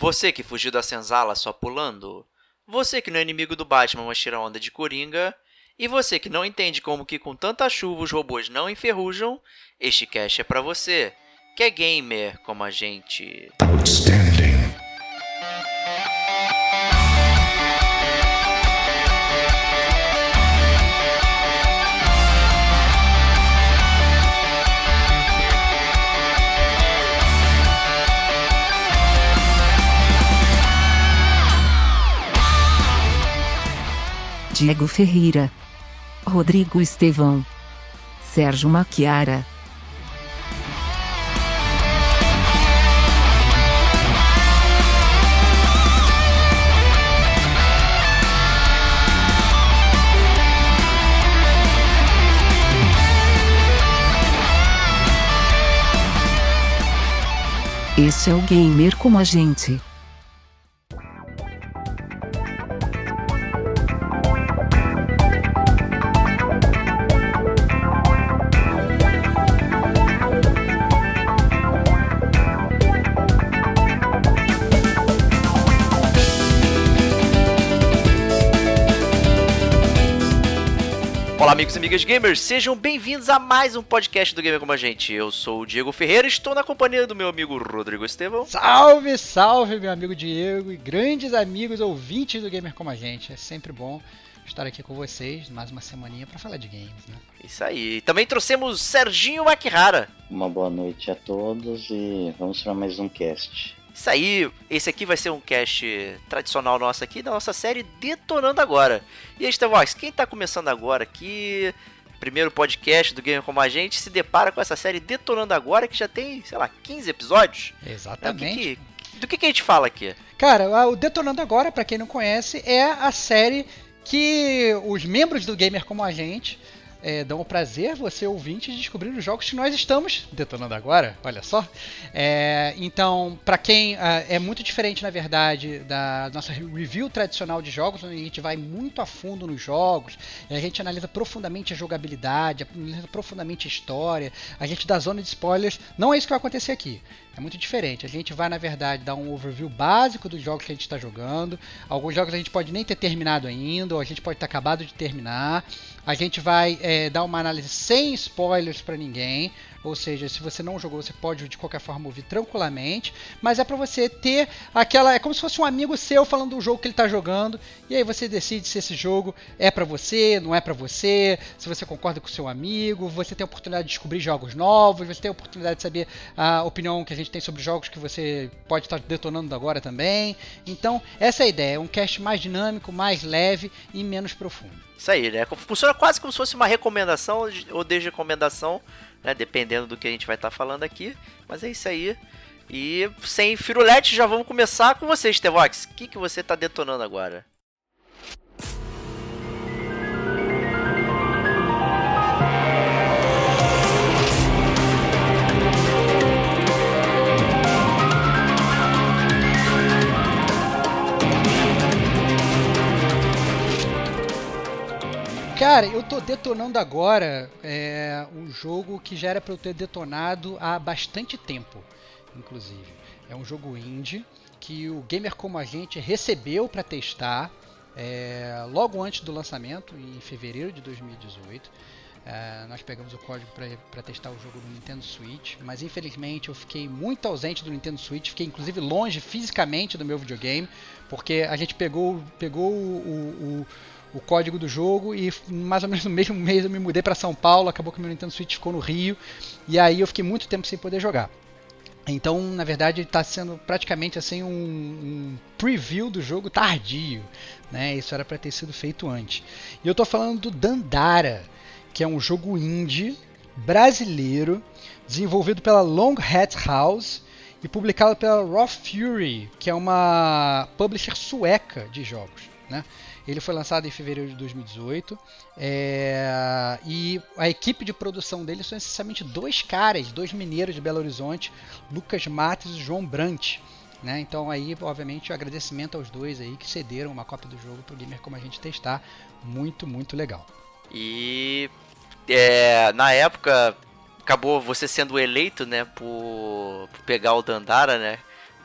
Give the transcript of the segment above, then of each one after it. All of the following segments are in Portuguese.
Você que fugiu da senzala só pulando? Você que não é inimigo do Batman, mas tira onda de Coringa? E você que não entende como que com tanta chuva os robôs não enferrujam? Este cast é para você, que é gamer como a gente. Outstanding. Diego Ferreira, Rodrigo Estevão, Sérgio Maquiara. Esse é o gamer como a gente. Amigos e amigas gamers, sejam bem-vindos a mais um podcast do Gamer Como a Gente. Eu sou o Diego Ferreira e estou na companhia do meu amigo Rodrigo Estevão. Salve, salve, meu amigo Diego e grandes amigos ouvintes do Gamer Como a Gente. É sempre bom estar aqui com vocês mais uma semaninha para falar de games, né? Isso aí. Também trouxemos Serginho Makihara. Uma boa noite a todos e vamos para mais um cast. Isso aí, esse aqui vai ser um cast tradicional nosso aqui, da nossa série Detonando Agora. E aí, Stevox, quem tá começando agora aqui, primeiro podcast do Gamer Como a Gente, se depara com essa série Detonando Agora, que já tem, sei lá, 15 episódios? Exatamente. É, que, do que, que a gente fala aqui? Cara, o Detonando Agora, para quem não conhece, é a série que os membros do Gamer Como a Gente é, dão o prazer, você ouvinte, de descobrir os jogos que nós estamos detonando agora. Olha só. É, então, para quem uh, é muito diferente, na verdade, da nossa review tradicional de jogos, onde a gente vai muito a fundo nos jogos, a gente analisa profundamente a jogabilidade, analisa profundamente a história, a gente dá zona de spoilers. Não é isso que vai acontecer aqui. É muito diferente. A gente vai, na verdade, dar um overview básico dos jogos que a gente está jogando. Alguns jogos a gente pode nem ter terminado ainda, ou a gente pode ter acabado de terminar. A gente vai é, dar uma análise sem spoilers para ninguém. Ou seja, se você não jogou, você pode de qualquer forma ouvir tranquilamente. Mas é para você ter aquela. É como se fosse um amigo seu falando do jogo que ele está jogando. E aí você decide se esse jogo é para você, não é para você. Se você concorda com o seu amigo. Você tem a oportunidade de descobrir jogos novos. Você tem a oportunidade de saber a opinião que a gente tem sobre jogos que você pode estar detonando agora também. Então, essa é a ideia. É um cast mais dinâmico, mais leve e menos profundo. Isso aí, né? Funciona quase como se fosse uma recomendação ou desrecomendação né? Dependendo do que a gente vai estar tá falando aqui. Mas é isso aí. E sem firulete, já vamos começar com você, Stevox. O que, que você está detonando agora? Cara, eu tô detonando agora é, um jogo que já era para eu ter detonado há bastante tempo, inclusive. É um jogo indie que o Gamer Como a Gente recebeu para testar é, logo antes do lançamento, em fevereiro de 2018. É, nós pegamos o código para testar o jogo no Nintendo Switch, mas infelizmente eu fiquei muito ausente do Nintendo Switch, fiquei inclusive longe fisicamente do meu videogame, porque a gente pegou, pegou o, o o código do jogo e mais ou menos no mesmo mês eu me mudei para São Paulo, acabou que o meu Nintendo Switch ficou no Rio e aí eu fiquei muito tempo sem poder jogar. Então, na verdade, está sendo praticamente assim um, um, preview do jogo tardio, né? Isso era para ter sido feito antes. E eu estou falando do Dandara, que é um jogo indie brasileiro desenvolvido pela Long Hat House e publicado pela Raw Fury, que é uma publisher sueca de jogos, né? Ele foi lançado em fevereiro de 2018 é, e a equipe de produção dele são essencialmente dois caras, dois mineiros de Belo Horizonte, Lucas Matos e João Brant. Né? Então aí, obviamente, o agradecimento aos dois aí que cederam uma cópia do jogo para o gamer como a gente testar, muito muito legal. E é, na época acabou você sendo eleito, né, por, por pegar o Dandara, né?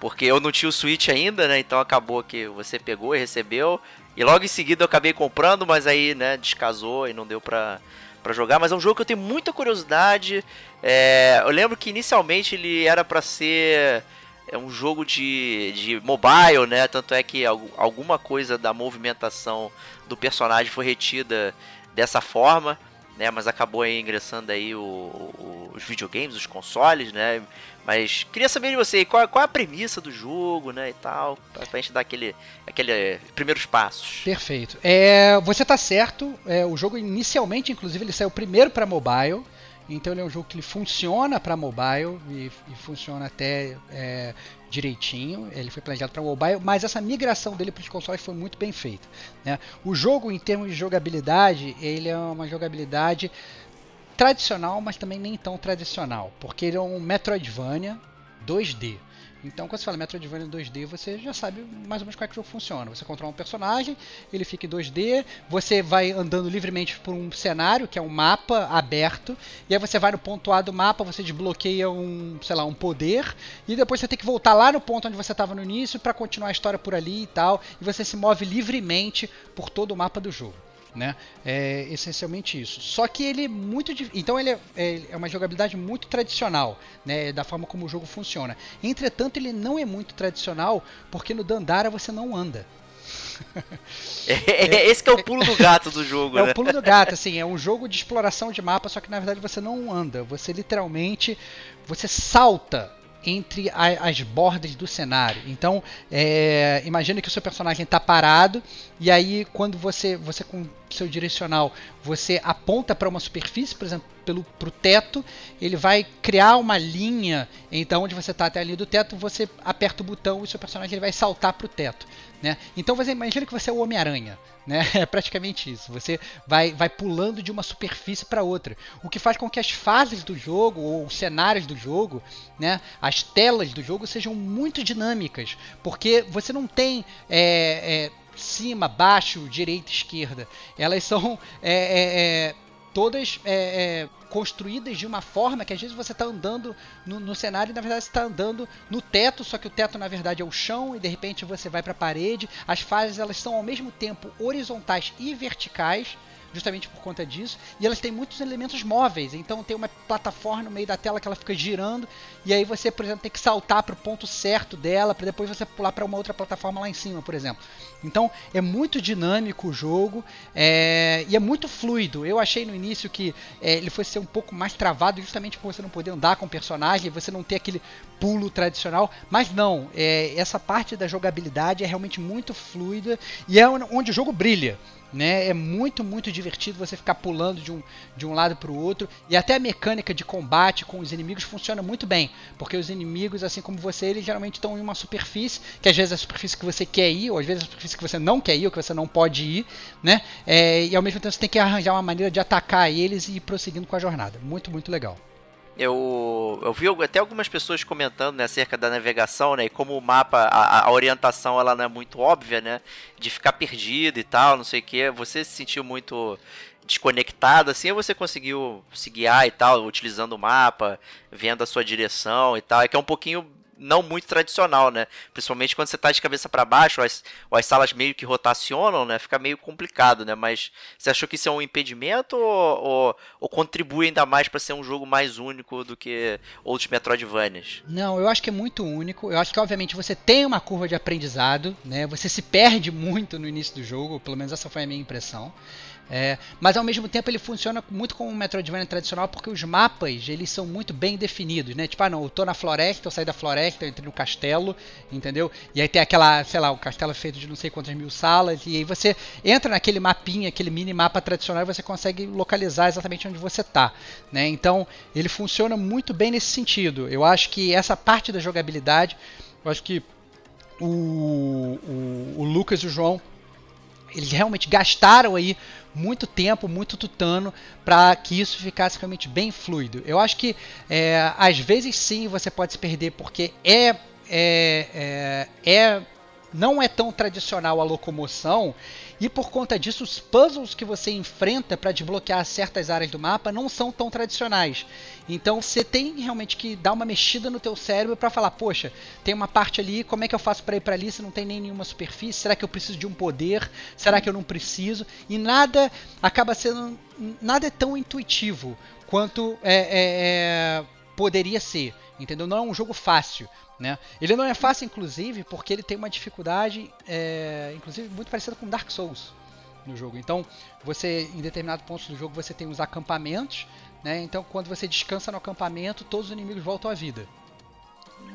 Porque eu não tinha o Switch ainda, né? Então acabou que você pegou e recebeu. E logo em seguida eu acabei comprando, mas aí, né, descasou e não deu pra, pra jogar. Mas é um jogo que eu tenho muita curiosidade. É, eu lembro que inicialmente ele era para ser é um jogo de, de mobile, né? Tanto é que alguma coisa da movimentação do personagem foi retida dessa forma, né? Mas acabou aí ingressando aí o, o, os videogames, os consoles, né? Mas queria saber de você, qual, qual é a premissa do jogo, né, e tal, pra, pra gente dar aquele, aquele primeiros passos. Perfeito. É, você tá certo, é, o jogo inicialmente, inclusive, ele saiu primeiro para mobile, então ele é um jogo que ele funciona para mobile e, e, funciona até é, direitinho. Ele foi planejado para mobile, mas essa migração dele para os consoles foi muito bem feita. Né? O jogo, em termos de jogabilidade, ele é uma jogabilidade tradicional, mas também nem tão tradicional, porque ele é um Metroidvania 2D. Então, quando você fala Metroidvania 2D, você já sabe mais ou menos como é que o jogo funciona. Você controla um personagem, ele fica em 2D, você vai andando livremente por um cenário, que é um mapa aberto, e aí você vai no ponto A do mapa, você desbloqueia um, sei lá, um poder, e depois você tem que voltar lá no ponto onde você estava no início para continuar a história por ali e tal, e você se move livremente por todo o mapa do jogo né? É essencialmente isso. Só que ele é muito. Então ele é, é, é, uma jogabilidade muito tradicional, né? Da forma como o jogo funciona. Entretanto, ele não é muito tradicional porque no Dandara você não anda. É, esse é o pulo do gato do jogo, é né? o pulo do gato, assim, é um jogo de exploração de mapa, só que na verdade você não anda, você literalmente você salta entre a, as bordas do cenário. Então, é, imagine que o seu personagem está parado e aí quando você você com seu direcional você aponta para uma superfície, por exemplo, pelo pro teto, ele vai criar uma linha. Então, onde você está até a linha do teto, você aperta o botão e seu personagem ele vai saltar para o teto. Né? Então você imagina que você é o Homem-Aranha. Né? É praticamente isso. Você vai, vai pulando de uma superfície para outra. O que faz com que as fases do jogo, ou os cenários do jogo, né? as telas do jogo sejam muito dinâmicas. Porque você não tem. É, é, cima, baixo, direita, esquerda. Elas são é, é, é todas é, é, construídas de uma forma que às vezes você está andando no, no, cenário e na verdade está andando no teto, só que o teto na verdade é o chão e de repente você vai para a parede. As fases elas são ao mesmo tempo horizontais e verticais justamente por conta disso. E elas têm muitos elementos móveis, então tem uma plataforma no meio da tela que ela fica girando, e aí você, por exemplo, tem que saltar para o ponto certo dela, para depois você pular para uma outra plataforma lá em cima, por exemplo. Então é muito dinâmico o jogo é, e é muito fluido. Eu achei no início que é, ele fosse ser um pouco mais travado, justamente por você não poder andar com o personagem, você não ter aquele pulo tradicional, mas não, é, essa parte da jogabilidade é realmente muito fluida e é onde o jogo brilha. Né? É muito, muito divertido você ficar pulando de um, de um lado para o outro. E até a mecânica de combate com os inimigos funciona muito bem. Porque os inimigos, assim como você, eles geralmente estão em uma superfície, que às vezes é a superfície que você quer ir, ou às vezes é a superfície que você não quer ir, ou que você não pode ir. Né? É, e ao mesmo tempo você tem que arranjar uma maneira de atacar eles e ir prosseguindo com a jornada. Muito, muito legal. Eu, eu vi até algumas pessoas comentando né, acerca da navegação, né? E como o mapa, a, a, orientação ela não é muito óbvia, né? De ficar perdido e tal, não sei o que. Você se sentiu muito desconectado assim ou você conseguiu se guiar e tal, utilizando o mapa, vendo a sua direção e tal? É que é um pouquinho não muito tradicional, né? Principalmente quando você tá de cabeça para baixo, as, as salas meio que rotacionam, né? Fica meio complicado, né? Mas você achou que isso é um impedimento ou, ou, ou contribui ainda mais para ser um jogo mais único do que outros Metroidvanias? Não, eu acho que é muito único. Eu acho que, obviamente, você tem uma curva de aprendizado, né? Você se perde muito no início do jogo, pelo menos essa foi a minha impressão. É, mas ao mesmo tempo ele funciona muito como um Metroidvania tradicional porque os mapas eles são muito bem definidos, né? Tipo, ah não, eu tô na floresta, eu saí da floresta, eu entrei no castelo, entendeu? E aí tem aquela, sei lá, o castelo é feito de não sei quantas mil salas, e aí você entra naquele mapinha, aquele mini mapa tradicional e você consegue localizar exatamente onde você tá, né? Então ele funciona muito bem nesse sentido. Eu acho que essa parte da jogabilidade, eu acho que o, o, o Lucas e o João eles realmente gastaram aí muito tempo, muito tutano para que isso ficasse realmente bem fluido. Eu acho que é, às vezes sim você pode se perder porque é, é, é, é não é tão tradicional a locomoção e por conta disso os puzzles que você enfrenta para desbloquear certas áreas do mapa não são tão tradicionais. Então você tem realmente que dar uma mexida no teu cérebro para falar, poxa, tem uma parte ali, como é que eu faço para ir para ali se não tem nem nenhuma superfície? Será que eu preciso de um poder? Será que eu não preciso? E nada acaba sendo nada é tão intuitivo quanto é, é, é, poderia ser, entendeu? Não é um jogo fácil. Né? Ele não é fácil, inclusive, porque ele tem uma dificuldade, é, inclusive, muito parecida com Dark Souls no jogo. Então, você, em determinado ponto do jogo, você tem os acampamentos, né? Então, quando você descansa no acampamento, todos os inimigos voltam à vida.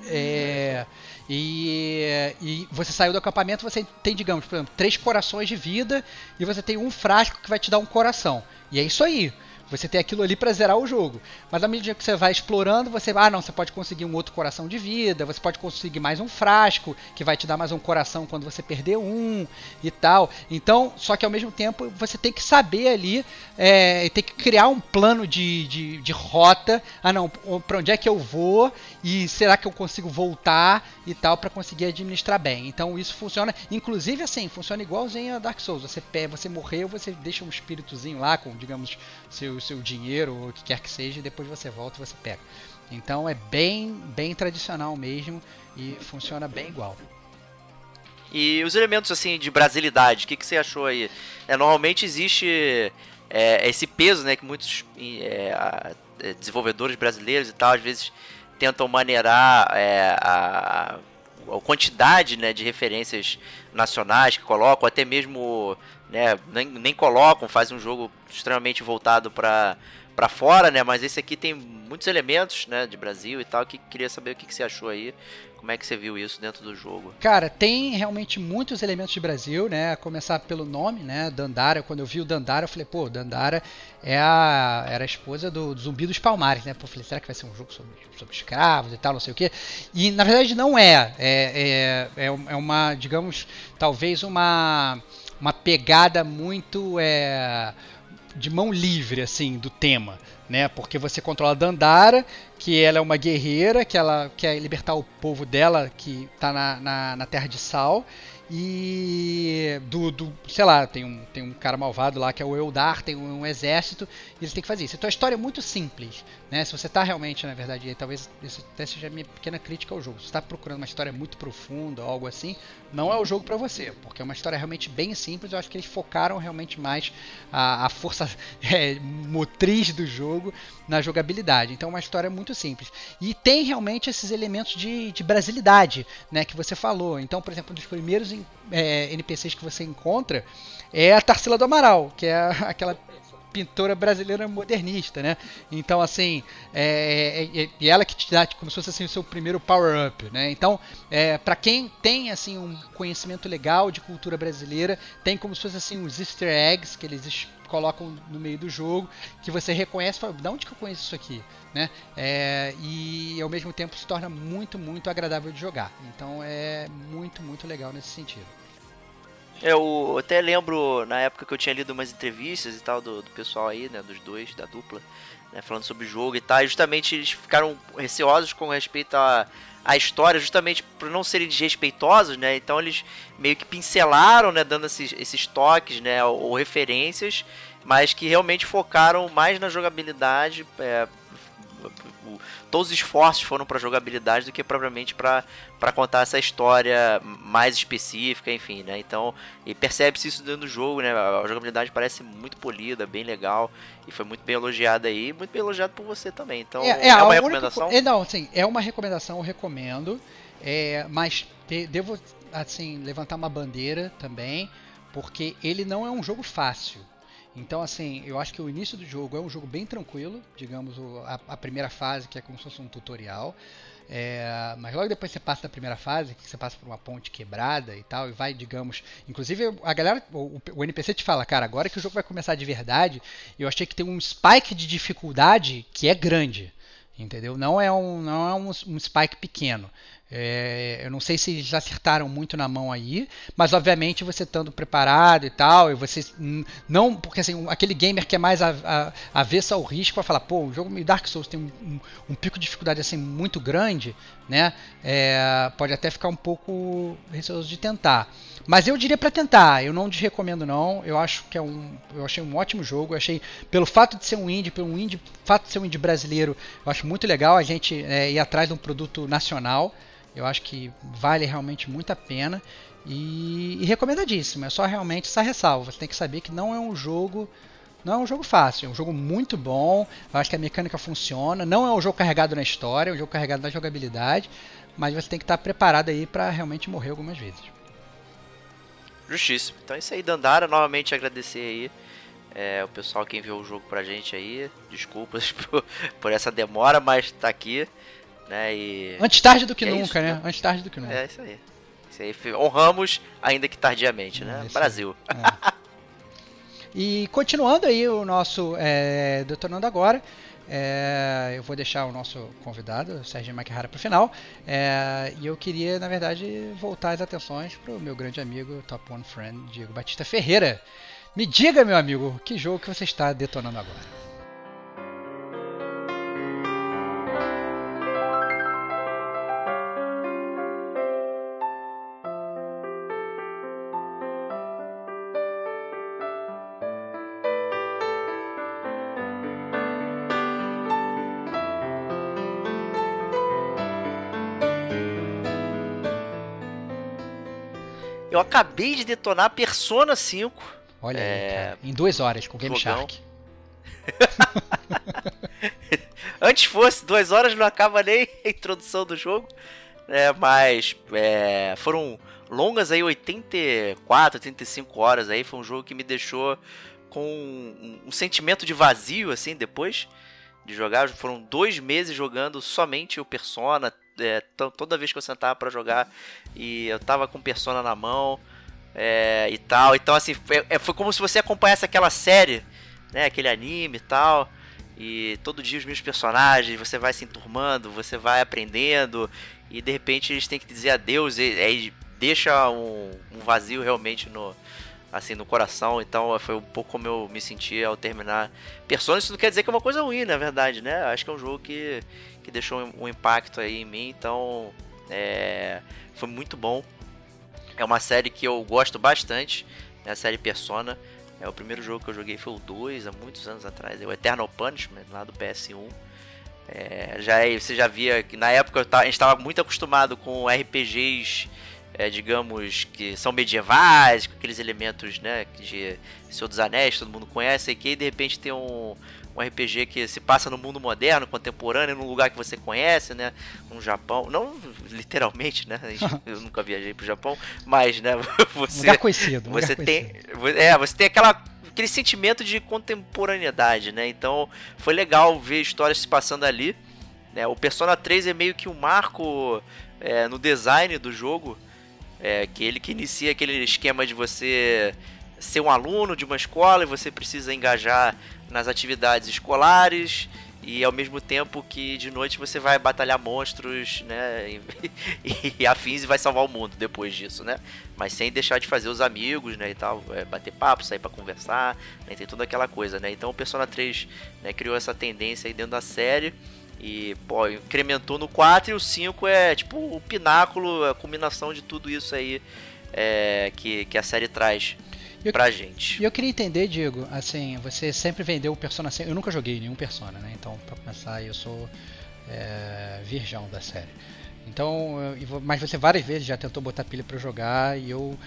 É, e, e, você saiu do acampamento, você tem, digamos, por exemplo, três corações de vida e você tem um frasco que vai te dar um coração. E é isso aí. Você tem aquilo ali para zerar o jogo. Mas à medida que você vai explorando, você ah não, você pode conseguir um outro coração de vida, você pode conseguir mais um frasco que vai te dar mais um coração quando você perder um e tal. Então, só que ao mesmo tempo você tem que saber ali, é, tem que criar um plano de, de, de rota. Ah não, para onde é que eu vou e será que eu consigo voltar e tal para conseguir administrar bem. Então isso funciona, inclusive assim, funciona igualzinho a Dark Souls. Você você morreu, você deixa um espíritozinho lá com, digamos, seu o seu dinheiro ou o que quer que seja e depois você volta e você pega. Então é bem, bem tradicional mesmo e funciona bem igual. E os elementos assim de brasilidade, o que, que você achou aí? É, normalmente existe é, esse peso, né, que muitos é, é desenvolvedores brasileiros e tal às vezes tentam maneirar é, a, a quantidade né, de referências nacionais que colocam, até mesmo né, nem, nem colocam, fazem um jogo extremamente voltado para para fora, né? Mas esse aqui tem muitos elementos, né, de Brasil e tal. Que queria saber o que, que você achou aí. Como é que você viu isso dentro do jogo? Cara, tem realmente muitos elementos de Brasil, né? A começar pelo nome, né? Dandara. Quando eu vi o Dandara, eu falei, pô, Dandara é a, era a esposa do, do Zumbi dos Palmares, né? Pô, falei, será que vai ser um jogo sobre, sobre escravos e tal, não sei o quê? E na verdade não é. É, é, é, é uma, digamos, talvez uma uma pegada muito é, de mão livre assim do tema, né? Porque você controla Dandara, que ela é uma guerreira, que ela quer libertar o povo dela que está na, na, na Terra de Sal e do, do, sei lá, tem um, tem um cara malvado lá que é o Eldar, tem um, um exército, e eles têm que fazer isso. Então a história é muito simples, né? Se você está realmente, na verdade, talvez isso até seja a minha pequena crítica ao jogo. Se você está procurando uma história muito profunda ou algo assim, não é o jogo para você, porque é uma história realmente bem simples. Eu acho que eles focaram realmente mais a, a força é, motriz do jogo na jogabilidade. Então é uma história muito simples. E tem realmente esses elementos de, de brasilidade, né? Que você falou. Então, por exemplo, um dos primeiros é, NPCs que você encontra é a Tarsila do Amaral, que é aquela pintora brasileira modernista, né? Então, assim, é, é, é, ela que te dá como se fosse assim, o seu primeiro power-up, né? Então, é, para quem tem, assim, um conhecimento legal de cultura brasileira, tem como se fosse, assim, os easter eggs que eles colocam no meio do jogo, que você reconhece e fala, de onde que eu conheço isso aqui? Né? É, e ao mesmo tempo se torna muito, muito agradável de jogar. Então é muito, muito legal nesse sentido. Eu até lembro na época que eu tinha lido umas entrevistas e tal do, do pessoal aí, né, dos dois, da dupla, né, falando sobre o jogo e tal. E justamente eles ficaram receosos com respeito a, a história, justamente por não serem desrespeitosos, né? Então eles meio que pincelaram, né, dando esses, esses toques, né, ou, ou referências, mas que realmente focaram mais na jogabilidade, é, todos os esforços foram para jogabilidade do que propriamente para contar essa história mais específica, enfim, né? Então, e percebe-se isso dentro do jogo, né? A jogabilidade parece muito polida, bem legal e foi muito bem elogiada aí, muito bem elogiado por você também. Então, é, é, é uma recomendação? Única, é, não, sim, é uma recomendação, eu recomendo, é, mas te, devo assim levantar uma bandeira também, porque ele não é um jogo fácil. Então, assim, eu acho que o início do jogo é um jogo bem tranquilo, digamos, a, a primeira fase, que é como se fosse um tutorial. É, mas logo depois você passa da primeira fase, que você passa por uma ponte quebrada e tal, e vai, digamos. Inclusive, a galera, o, o, NPC te fala, cara, agora que o jogo vai começar de verdade, eu achei que tem um spike de dificuldade que é grande. Entendeu? Não é um, não é um, um spike pequeno. É, eu não sei se eles acertaram muito na mão aí, mas obviamente você estando preparado e tal, e você não, porque assim, aquele gamer que é mais avesso ao risco vai falar, pô, o jogo meio Dark Souls tem um, um, um pico de dificuldade assim muito grande, né? É, pode até ficar um pouco receoso de tentar. Mas eu diria para tentar, eu não desrecomendo não. Eu acho que é um, eu achei um ótimo jogo. Eu achei pelo fato de ser um indie, pelo indie, fato de ser um indie brasileiro, eu acho muito legal a gente é, ir atrás de um produto nacional. Eu acho que vale realmente muito a pena e, e recomendadíssimo. É só realmente essa ressalva. Você tem que saber que não é um jogo não é um jogo fácil, é um jogo muito bom. Eu acho que a mecânica funciona. Não é um jogo carregado na história, é um jogo carregado na jogabilidade. Mas você tem que estar preparado aí para realmente morrer algumas vezes. Justíssimo. Então é isso aí, Dandara. Novamente agradecer aí é, o pessoal que enviou o jogo pra gente aí. Desculpas por, por essa demora, mas tá aqui. Né? E... Antes tarde do que é nunca, isso, né? Antes tarde do que nunca. É isso aí. Isso aí honramos, ainda que tardiamente, né? É Brasil. É. e continuando aí o nosso é, Detonando Agora, é, eu vou deixar o nosso convidado, Sérgio Maquihara, para o final. É, e eu queria, na verdade, voltar as atenções para o meu grande amigo, Top One Friend, Diego Batista Ferreira. Me diga, meu amigo, que jogo que você está detonando agora? Eu acabei de detonar Persona 5. Olha é... aí. Em duas horas com Game Jogão. Shark. Antes fosse, duas horas não acaba nem a introdução do jogo. É, mas é, foram longas aí, 84, 85 horas aí. Foi um jogo que me deixou com um, um sentimento de vazio, assim, depois de jogar. Foram dois meses jogando somente o Persona, é, toda vez que eu sentava para jogar e eu tava com Persona na mão é, e tal. Então, assim, foi, é, foi como se você acompanhasse aquela série, né? Aquele anime e tal. E todo dia os mesmos personagens, você vai se enturmando, você vai aprendendo. E de repente eles têm que dizer adeus. E aí deixa um, um vazio realmente no, assim, no coração. Então foi um pouco como eu me senti ao terminar Persona. Isso não quer dizer que é uma coisa ruim, na verdade, né? Acho que é um jogo que que deixou um impacto aí em mim, então é, foi muito bom. É uma série que eu gosto bastante, é a série Persona. É o primeiro jogo que eu joguei foi o 2, há muitos anos atrás, é o Eternal Punishment, lá do PS1. É, já é, você já via que na época a gente estava muito acostumado com RPGs, é, digamos, que são medievais, com aqueles elementos né, de Senhor dos Anéis, todo mundo conhece, e que de repente tem um, um RPG que se passa no mundo moderno, contemporâneo, num lugar que você conhece, né? No Japão. Não literalmente, né? Eu nunca viajei pro Japão, mas, né? Você, lugar conhecido. Você lugar tem. Conhecido. É, você tem aquela aquele sentimento de contemporaneidade, né? Então foi legal ver histórias se passando ali. Né? O Persona 3 é meio que um marco é, no design do jogo, é, que ele que inicia aquele esquema de você ser um aluno de uma escola e você precisa engajar nas atividades escolares e ao mesmo tempo que de noite você vai batalhar monstros, né, e, e, e, afins e vai salvar o mundo depois disso, né? Mas sem deixar de fazer os amigos, né, e tal, é, bater papo, sair para conversar, né, tem toda aquela coisa, né? Então o Persona 3, né, criou essa tendência aí dentro da série e, pô, incrementou no 4 e o 5 é tipo o pináculo, a combinação de tudo isso aí é, que, que a série traz eu, pra gente. E eu queria entender, Diego, assim, você sempre vendeu o Persona 5. Eu nunca joguei nenhum Persona, né? Então, pra começar, eu sou é, virgão da série. Então, eu, mas você várias vezes já tentou botar pilha para jogar e eu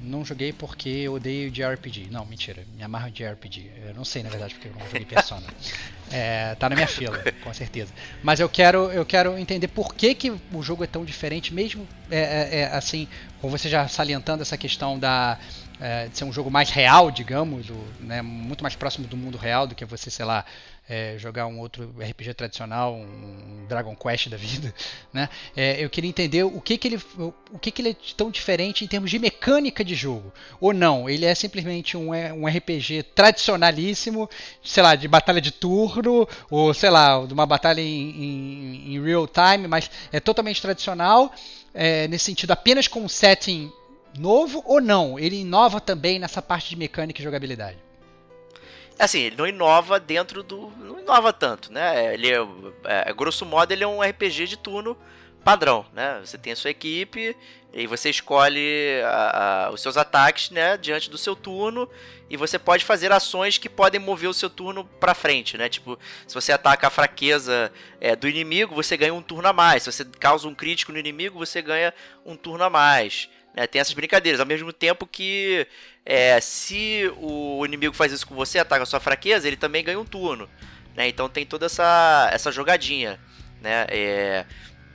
não joguei porque eu odeio JRPG. Não, mentira, me amarro de JRPG. Eu não sei, na verdade, porque eu não joguei Persona. É, tá na minha fila, com certeza. Mas eu quero, eu quero entender por que, que o jogo é tão diferente, mesmo é, é, é assim, com você já salientando essa questão da, é, de ser um jogo mais real, digamos, do, né, muito mais próximo do mundo real do que você, sei lá, é, jogar um outro RPG tradicional, um Dragon Quest da vida, né? É, eu queria entender o que que ele, o que que ele é tão diferente em termos de mecânica de jogo, ou não? Ele é simplesmente um, é, um RPG tradicionalíssimo, sei lá, de batalha de turno, ou sei lá, de uma batalha em, em, em real time, mas é totalmente tradicional, é, nesse sentido apenas com um setting novo ou não? Ele inova também nessa parte de mecânica e jogabilidade? Assim, ele não inova dentro do. Não inova tanto, né? Ele é, é, grosso modo, ele é um RPG de turno padrão, né? Você tem a sua equipe e você escolhe a, a, os seus ataques, né, diante do seu turno e você pode fazer ações que podem mover o seu turno para frente, né? Tipo, se você ataca a fraqueza é, do inimigo, você ganha um turno a mais. Se você causa um crítico no inimigo, você ganha um turno a mais. Né? Tem essas brincadeiras, ao mesmo tempo que é, se o inimigo faz isso com você, ataca a sua fraqueza, ele também ganha um turno. Né? Então tem toda essa, essa jogadinha. Né? É,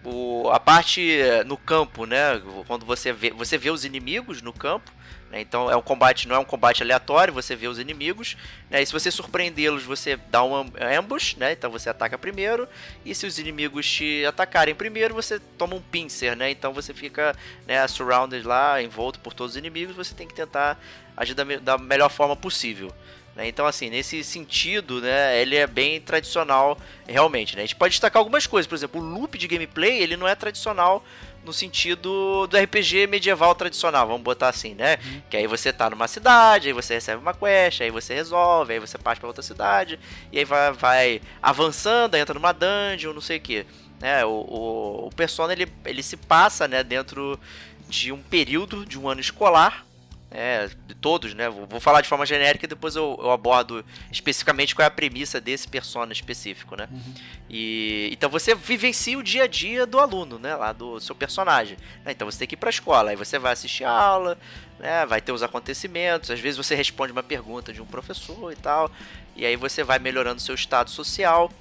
o, a parte no campo, né? Quando você vê, você vê os inimigos no campo, né? Então é um combate, não é um combate aleatório, você vê os inimigos, né? E se você surpreendê-los, você dá um ambush, né? Então você ataca primeiro, e se os inimigos te atacarem primeiro, você toma um pincer, né? Então você fica né, surrounded lá, envolto por todos os inimigos, você tem que tentar agir da, da melhor forma possível. Né? Então, assim, nesse sentido, né, ele é bem tradicional realmente. Né? A gente pode destacar algumas coisas, por exemplo, o loop de gameplay ele não é tradicional no sentido do RPG medieval tradicional, vamos botar assim, né? Uhum. Que aí você tá numa cidade, aí você recebe uma quest, aí você resolve, aí você parte para outra cidade, e aí vai, vai avançando, entra numa dungeon, não sei o que. Né? O, o, o Persona ele, ele se passa né, dentro de um período de um ano escolar, é, de todos, né? Vou, vou, falar de forma genérica e depois eu, eu, abordo especificamente qual é a premissa desse persona específico, né? Uhum. E então você vivencia o dia a dia do aluno, né? Lá do seu personagem. Né? Então você tem que ir pra escola, aí você vai assistir a aula, né? Vai ter os acontecimentos, às vezes você responde uma pergunta de um professor e tal, e aí você vai melhorando seu estado social.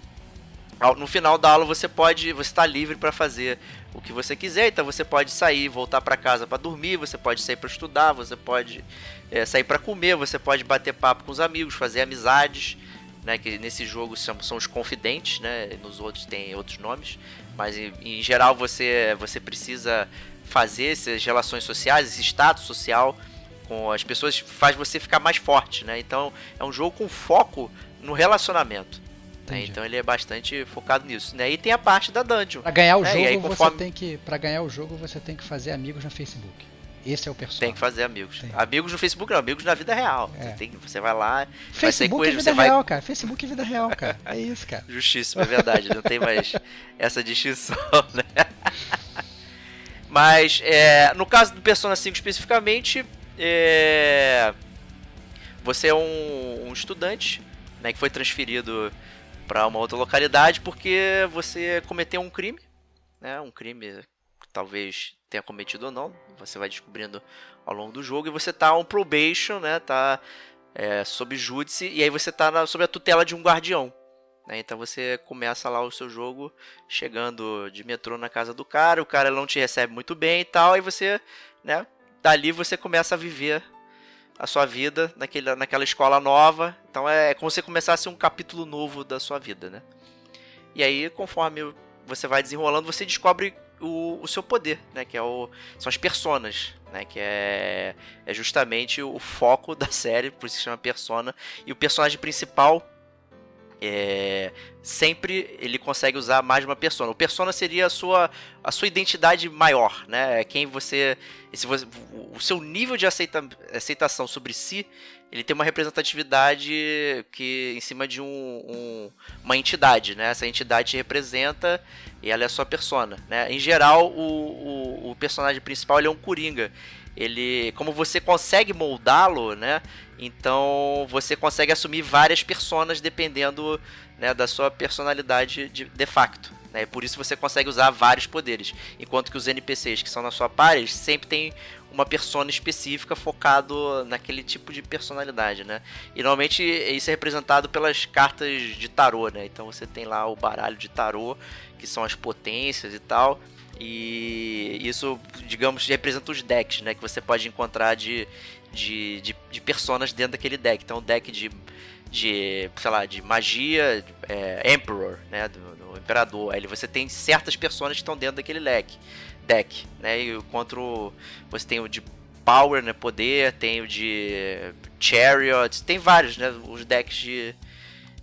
No final da aula você pode, você está livre para fazer o que você quiser. Então você pode sair, voltar para casa para dormir, você pode sair para estudar, você pode é, sair para comer, você pode bater papo com os amigos, fazer amizades, né? Que nesse jogo são, são os confidentes, né? Nos outros tem outros nomes, mas em, em geral você você precisa fazer essas relações sociais, esse status social com as pessoas faz você ficar mais forte, né? Então é um jogo com foco no relacionamento. Né? Então ele é bastante focado nisso. Né? E tem a parte da dungeon. Pra ganhar o né? jogo, aí, conforme... você tem que. Para ganhar o jogo, você tem que fazer amigos no Facebook. Esse é o personagem. Tem que fazer amigos. Tem. Amigos no Facebook não, amigos na vida real. É. Você, tem, você vai lá. Facebook vai é vida real, vai... cara. Facebook é vida real, cara. É isso, cara. Justíssimo, é verdade. não tem mais essa distinção, né? Mas, é, no caso do Persona 5 especificamente, é, você é um, um estudante né, que foi transferido para uma outra localidade porque você cometeu um crime, né? Um crime que talvez tenha cometido ou não, você vai descobrindo ao longo do jogo e você tá on probation, né? Tá é, sob júdice e aí você tá na, sob a tutela de um guardião. Né? Então você começa lá o seu jogo chegando de metrô na casa do cara, o cara não te recebe muito bem e tal, e você, né? Dali você começa a viver a sua vida naquele, naquela escola nova. Então é, é como se começasse um capítulo novo da sua vida, né? E aí, conforme você vai desenrolando, você descobre o, o seu poder, né? Que é o, são as personas, né? Que é, é justamente o foco da série, por isso se chama Persona. E o personagem principal é, sempre ele consegue usar mais de uma persona. O persona seria a sua, a sua identidade maior, né? É quem você, se você, o seu nível de aceita, aceitação sobre si, ele tem uma representatividade que em cima de um, um, uma entidade, né? Essa entidade te representa e ela é a sua persona, né? Em geral, o, o, o personagem principal é um coringa. Ele, como você consegue moldá-lo, né? Então você consegue assumir várias personas dependendo né, da sua personalidade de, de facto. Né? Por isso você consegue usar vários poderes. Enquanto que os NPCs que são na sua party sempre tem uma persona específica focado naquele tipo de personalidade, né? E normalmente isso é representado pelas cartas de tarô, né? Então você tem lá o baralho de tarô, que são as potências e tal. E isso, digamos, representa os decks, né? Que você pode encontrar de, de, de, de personas dentro daquele deck. Então, o deck de, de, sei lá, de magia, é, Emperor, né, do, do, Imperador. Aí você tem certas personas que estão dentro daquele deck, deck, né, e contra o, você tem o de Power, né, poder, tem o de Chariot, tem vários, né, os decks de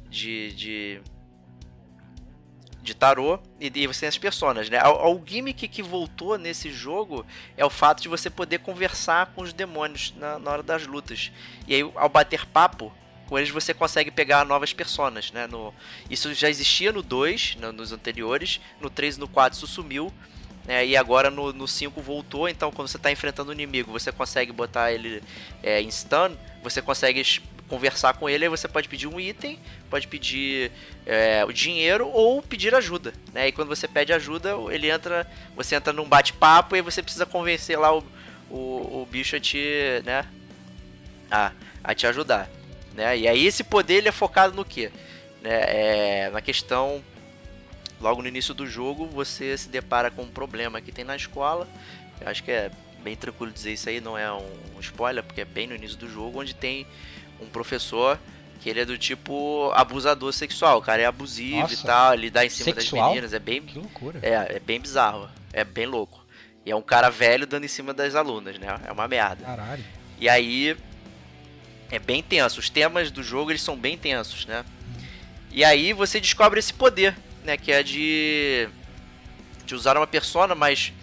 de, de de tarô e, e você tem as personas, né? O, o gimmick que voltou nesse jogo é o fato de você poder conversar com os demônios na, na hora das lutas. E aí, ao bater papo com eles, você consegue pegar novas personas, né? No, isso já existia no 2, no, nos anteriores, no 3 e no 4 isso sumiu. É, e agora no, no 5 voltou, então quando você está enfrentando o um inimigo, você consegue botar ele é, em stun, você consegue conversar com ele, aí você pode pedir um item, pode pedir é, o dinheiro ou pedir ajuda, né? E quando você pede ajuda, ele entra, você entra num bate-papo e você precisa convencer lá o, o, o bicho a te, né? A, a te ajudar, né? E aí esse poder ele é focado no que? Né? É, na questão logo no início do jogo você se depara com um problema que tem na escola. Eu acho que é bem tranquilo dizer isso aí, não é um, spoiler, porque é bem no início do jogo, onde tem um professor que ele é do tipo abusador sexual. O cara é abusivo Nossa, e tal, ele dá em cima sexual? das meninas. É bem. Que loucura. É, é bem bizarro. É bem louco. E é um cara velho dando em cima das alunas, né? É uma merda. Caralho. E aí. É bem tenso. Os temas do jogo eles são bem tensos, né? Hum. E aí você descobre esse poder, né? Que é de. De usar uma persona, mas.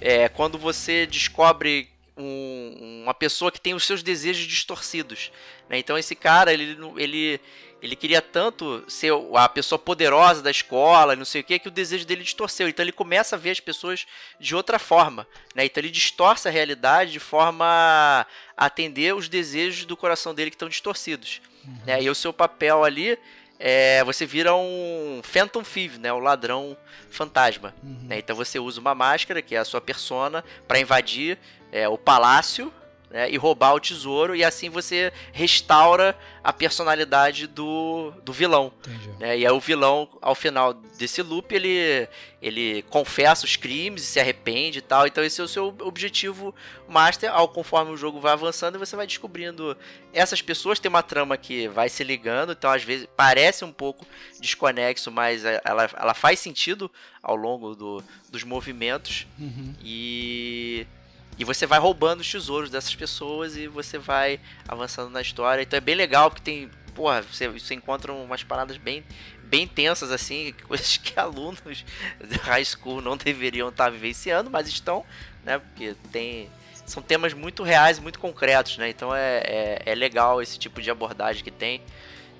É, quando você descobre um, uma pessoa que tem os seus desejos distorcidos. Né? Então esse cara, ele, ele, ele queria tanto ser a pessoa poderosa da escola, não sei o que, que o desejo dele distorceu. Então ele começa a ver as pessoas de outra forma. Né? Então ele distorce a realidade de forma a atender os desejos do coração dele que estão distorcidos. Uhum. Né? E o seu papel ali é, você vira um Phantom Thief, né, o ladrão fantasma. Uhum. Né? Então você usa uma máscara, que é a sua persona, para invadir é, o palácio né, e roubar o tesouro, e assim você restaura a personalidade do, do vilão. Né, e aí o vilão, ao final desse loop, ele, ele confessa os crimes e se arrepende e tal. Então esse é o seu objetivo master, ao conforme o jogo vai avançando, você vai descobrindo essas pessoas. Tem uma trama que vai se ligando, então às vezes parece um pouco desconexo, mas ela, ela faz sentido ao longo do, dos movimentos. Uhum. E e você vai roubando os tesouros dessas pessoas e você vai avançando na história. Então é bem legal porque tem. Porra, você, você encontra umas paradas bem, bem tensas, assim, coisas que alunos de high school não deveriam estar vivenciando, mas estão, né? Porque tem. São temas muito reais, muito concretos, né? Então é, é, é legal esse tipo de abordagem que tem.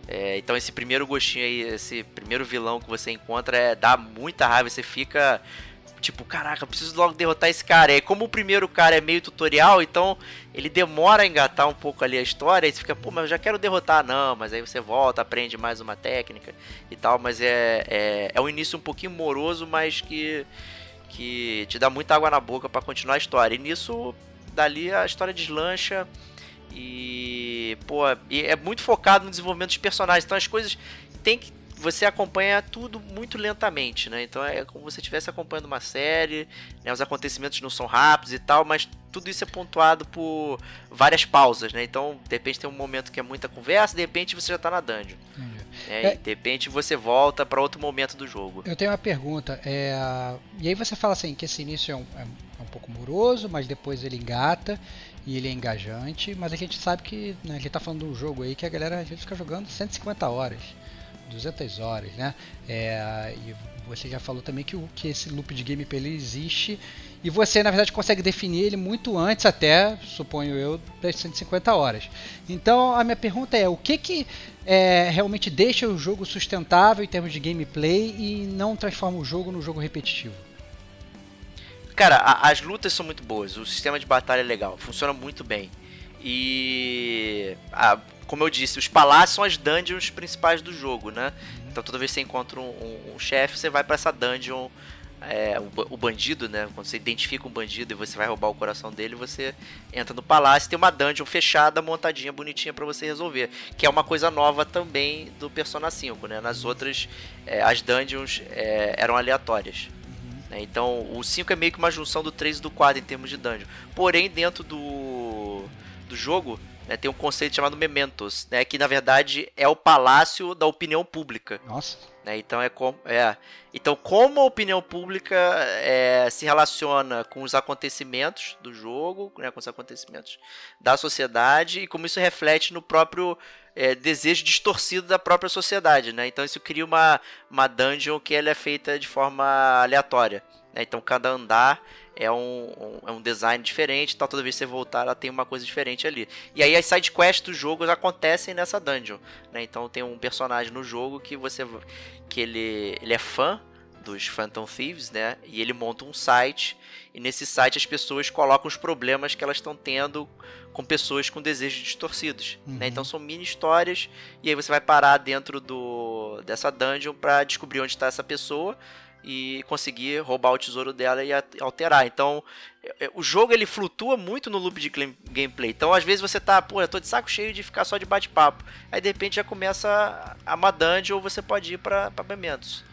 É, então esse primeiro gostinho aí, esse primeiro vilão que você encontra é dá muita raiva, você fica tipo, caraca, preciso logo derrotar esse cara. E como o primeiro cara é meio tutorial, então ele demora a engatar um pouco ali a história. E você fica, pô, mas eu já quero derrotar. Não, mas aí você volta, aprende mais uma técnica e tal. Mas é, é, é um início um pouquinho moroso, mas que, que te dá muita água na boca para continuar a história. E nisso, dali a história deslancha. E, pô, e é muito focado no desenvolvimento dos personagens. Então as coisas tem que você acompanha tudo muito lentamente, né? Então é como se você estivesse acompanhando uma série, né? Os acontecimentos não são rápidos e tal, mas tudo isso é pontuado por várias pausas, né? Então, de repente tem um momento que é muita conversa, de repente você já tá na dungeon. É, é, de repente você volta para outro momento do jogo. Eu tenho uma pergunta. É, e aí você fala assim que esse início é um, é um pouco moroso, mas depois ele engata e ele é engajante, mas a gente sabe que né, a gente tá falando de um jogo aí que a galera às vezes fica jogando 150 horas. 200 horas, né? É, e você já falou também que, o, que esse loop de gameplay ele existe e você na verdade consegue definir ele muito antes até, suponho eu, das 150 horas. Então a minha pergunta é, o que que é, realmente deixa o jogo sustentável em termos de gameplay e não transforma o jogo num jogo repetitivo? Cara, a, as lutas são muito boas, o sistema de batalha é legal, funciona muito bem. E a, como eu disse, os palácios são as dungeons principais do jogo, né? Então toda vez que você encontra um, um, um chefe, você vai para essa dungeon. É, o, o, bandido, né? Quando você identifica um bandido e você vai roubar o coração dele, você entra no palácio e tem uma dungeon fechada, montadinha, bonitinha para você resolver. Que é uma coisa nova também do Persona 5, né? Nas outras, é, as dungeons é, eram aleatórias. Né? Então o 5 é meio que uma junção do 3 e do 4 em termos de dungeon. Porém, dentro do do jogo, né, tem um conceito chamado Mementos, né, que na verdade é o palácio da opinião pública. Nossa. Né, então é como, é, então como a opinião pública é, se relaciona com os acontecimentos do jogo, né, com os acontecimentos da sociedade e como isso reflete no próprio é, desejo distorcido da própria sociedade, né? Então isso cria uma, uma dungeon que ela é feita de forma aleatória. Né? Então cada andar é um, um, é um design diferente, tal. Toda vez que você voltar, ela tem uma coisa diferente ali. E aí as side quests dos jogos acontecem nessa dungeon, né? Então tem um personagem no jogo que você que ele, ele é fã dos Phantom Thieves, né? E ele monta um site e nesse site as pessoas colocam os problemas que elas estão tendo com pessoas com desejos distorcidos, né? uhum. né? Então são mini histórias e aí você vai parar dentro do dessa dungeon para descobrir onde está essa pessoa e conseguir roubar o tesouro dela e alterar. Então, é, é, o jogo ele flutua muito no loop de gameplay. Então, às vezes você tá, pô, eu tô de saco cheio de ficar só de bate-papo. Aí de repente já começa a uma dungeon ou você pode ir para Mementos.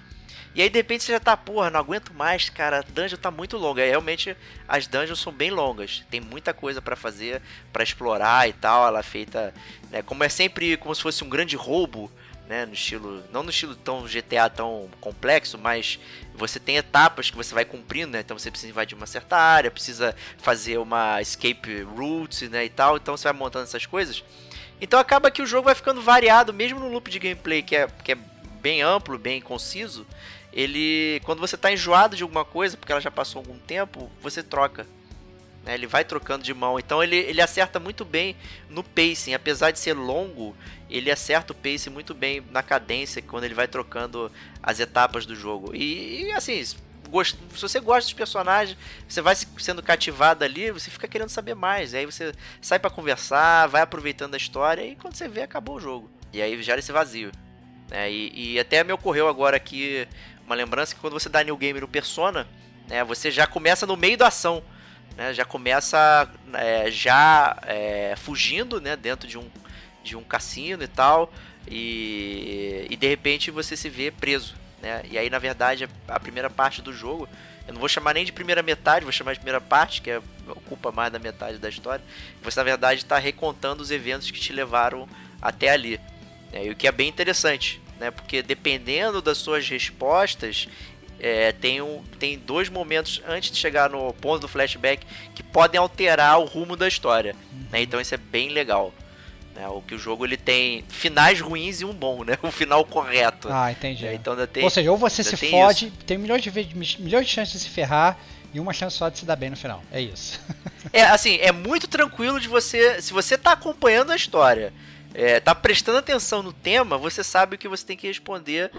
E aí de repente você já tá, porra, não aguento mais, cara, a dungeon tá muito longa. E realmente as dungeons são bem longas. Tem muita coisa para fazer, para explorar e tal. Ela é feita, né, como é sempre como se fosse um grande roubo né, no estilo, não no estilo tão GTA tão complexo, mas você tem etapas que você vai cumprindo, né? Então você precisa invadir uma certa área, precisa fazer uma escape route, né, e tal. Então você vai montando essas coisas. Então acaba que o jogo vai ficando variado, mesmo no loop de gameplay que é, que é bem amplo, bem conciso. Ele, quando você está enjoado de alguma coisa, porque ela já passou algum tempo, você troca. Né? Ele vai trocando de mão. Então ele, ele acerta muito bem no pacing. Apesar de ser longo, ele acerta o pacing muito bem na cadência quando ele vai trocando as etapas do jogo. E, e assim, se você gosta dos personagens, você vai sendo cativado ali, você fica querendo saber mais. Aí você sai para conversar, vai aproveitando a história e quando você vê, acabou o jogo. E aí gera esse vazio. É, e, e, até me ocorreu agora aqui uma lembrança que quando você dá New Game no Persona, né, você já começa no meio da ação né, já começa é, já é, fugindo né, dentro de um, de um cassino e tal, e, e de repente você se vê preso. Né? E aí, na verdade, a primeira parte do jogo, eu não vou chamar nem de primeira metade, vou chamar de primeira parte, que é, ocupa mais da metade da história. Você, na verdade, está recontando os eventos que te levaram até ali. Né? E o que é bem interessante, né? porque dependendo das suas respostas é, tem, um, tem dois momentos antes de chegar no ponto do flashback que podem alterar o rumo da história. Né? Então isso é bem legal. Né? O que o jogo ele tem finais ruins e um bom, né? O final correto. Ah, entendi. É, então tem, ou seja, ou você se fode, isso. tem milhões de, milhões de chances de se ferrar e uma chance só de se dar bem no final. É isso. é, assim, é muito tranquilo de você. Se você tá acompanhando a história, é, tá prestando atenção no tema, você sabe o que você tem que responder.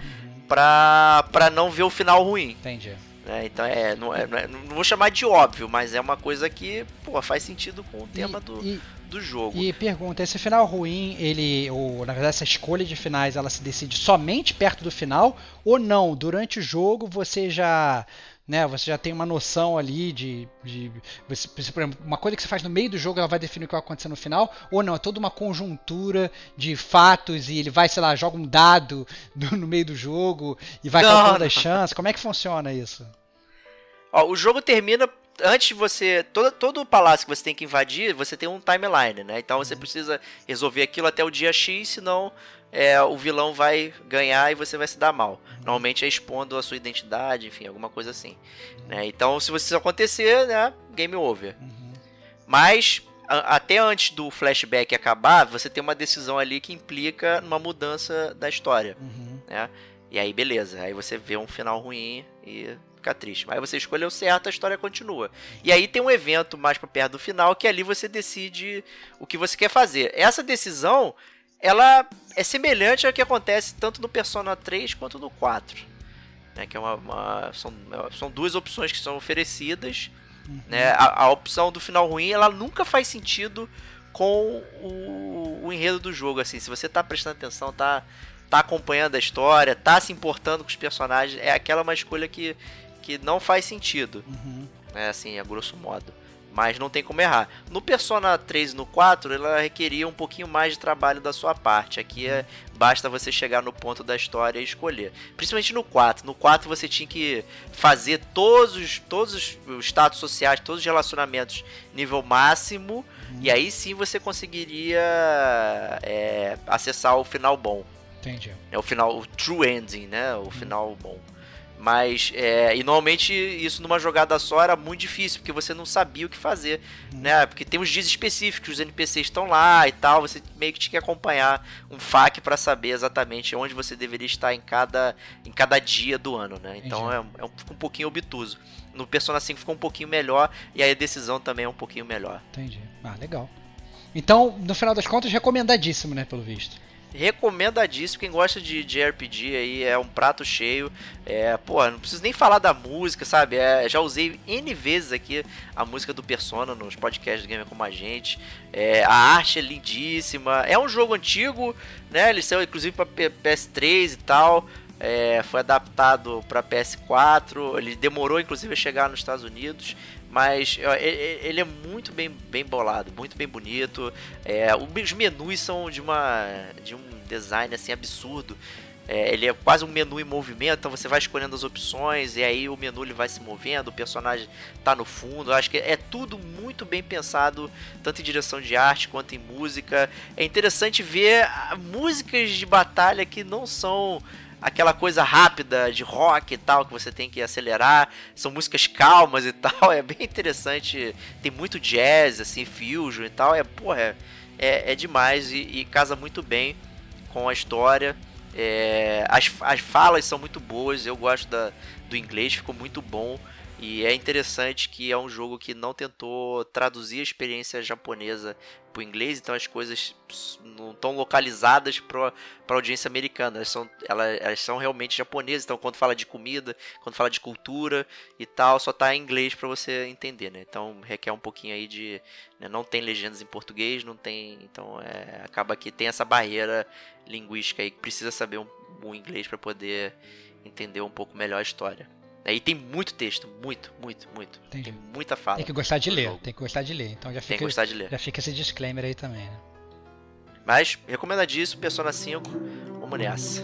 Pra, pra não ver o final ruim. Entendi. É, então é não, é, não é, não, vou chamar de óbvio, mas é uma coisa que pô, faz sentido com o tema e, do, e, do jogo. E pergunta, esse final ruim, ele, ou na verdade essa escolha de finais, ela se decide somente perto do final ou não? Durante o jogo você já né? Você já tem uma noção ali de, de você, por exemplo, uma coisa que você faz no meio do jogo, ela vai definir o que vai acontecer no final, ou não, é toda uma conjuntura de fatos e ele vai, sei lá, joga um dado no, no meio do jogo e vai não, calculando não. as chances. Como é que funciona isso? Ó, o jogo termina antes de você. Todo, todo o palácio que você tem que invadir, você tem um timeline, né? Então você uhum. precisa resolver aquilo até o dia X, senão é, o vilão vai ganhar e você vai se dar mal. Normalmente é expondo a sua identidade, enfim, alguma coisa assim. Né? Então, se isso acontecer, né, game over. Uhum. Mas, até antes do flashback acabar, você tem uma decisão ali que implica numa mudança da história. Uhum. Né? E aí, beleza. Aí você vê um final ruim e fica triste. Mas você escolheu certo, a história continua. E aí tem um evento mais para perto do final que ali você decide o que você quer fazer. Essa decisão ela é semelhante ao que acontece tanto no Persona 3 quanto no 4. Né, que é uma, uma são, são duas opções que são oferecidas. Uhum. Né, a, a, opção do final ruim ela nunca faz sentido com o, o, enredo do jogo. Assim, se você está prestando atenção, tá, tá acompanhando a história, tá se importando com os personagens, é aquela uma escolha que, que não faz sentido. Uhum. Né, assim, a grosso modo. Mas não tem como errar. No Persona 3 e no 4, ela requeria um pouquinho mais de trabalho da sua parte. Aqui é, basta você chegar no ponto da história e escolher. Principalmente no 4. No 4 você tinha que fazer todos os, todos os status sociais, todos os relacionamentos nível máximo, uhum. e aí sim você conseguiria é, acessar o final bom. Entendi. É o final, o true ending, né? O uhum. final bom. Mas, é, e normalmente isso numa jogada só era muito difícil, porque você não sabia o que fazer, uhum. né? Porque tem uns dias específicos, os NPCs estão lá e tal, você meio que tinha que acompanhar um FAQ para saber exatamente onde você deveria estar em cada, em cada dia do ano, né? Então é, é um, fica um pouquinho obtuso. No Persona 5 ficou um pouquinho melhor, e aí a decisão também é um pouquinho melhor. Entendi. Ah, legal. Então, no final das contas, recomendadíssimo, né, pelo visto recomendadíssimo. Quem gosta de, de RPG aí é um prato cheio. É, pô, não preciso nem falar da música, sabe? É, já usei N vezes aqui a música do Persona nos podcasts do Gamer Como a Gente. É, a arte é lindíssima. É um jogo antigo, né? Ele saiu inclusive para PS3 e tal. É, foi adaptado para PS4. Ele demorou inclusive a chegar nos Estados Unidos. Mas ele é muito bem, bem bolado, muito bem bonito. É, os menus são de, uma, de um design assim absurdo. É, ele é quase um menu em movimento, então você vai escolhendo as opções e aí o menu ele vai se movendo, o personagem está no fundo. Eu acho que é tudo muito bem pensado, tanto em direção de arte quanto em música. É interessante ver músicas de batalha que não são aquela coisa rápida de rock e tal, que você tem que acelerar. São músicas calmas e tal. É bem interessante. Tem muito jazz, assim, fusion e tal. É, porra, é, é, é demais e, e, casa muito bem com a história. É, as, as falas são muito boas. Eu gosto da, do inglês, ficou muito bom. E é interessante que é um jogo que não tentou traduzir a experiência japonesa para o inglês, então as coisas não estão localizadas para a audiência americana. Elas são, elas, elas, são realmente japonesas, então quando fala de comida, quando fala de cultura e tal, só está em inglês para você entender, né? Então requer um pouquinho aí de. Né? Não tem legendas em português, não tem. Então é, acaba que tem essa barreira linguística aí que precisa saber um, um inglês para poder entender um pouco melhor a história. E tem muito texto, muito, muito, muito. Entendi. Tem muita fala. Tem que gostar de ler, jogo. tem que gostar de ler. Então já fica, tem que gostar de ler. Já fica esse disclaimer aí também, né? Mas, recomendadíssimo, Persona 5, vamos nessa.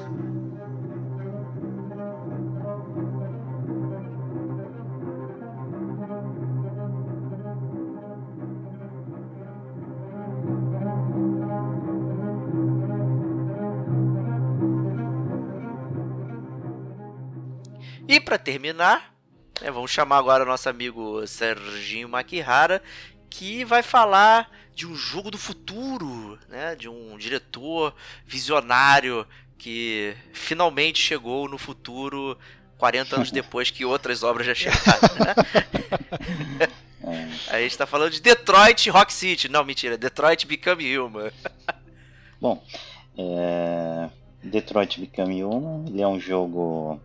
Para terminar, né, vamos chamar agora o nosso amigo Serginho Makihara, que vai falar de um jogo do futuro, né, de um diretor visionário que finalmente chegou no futuro 40 anos depois que outras obras já chegaram. Né? A gente está falando de Detroit Rock City. Não, mentira, Detroit Become Human. Bom, é... Detroit Become Human, ele é um jogo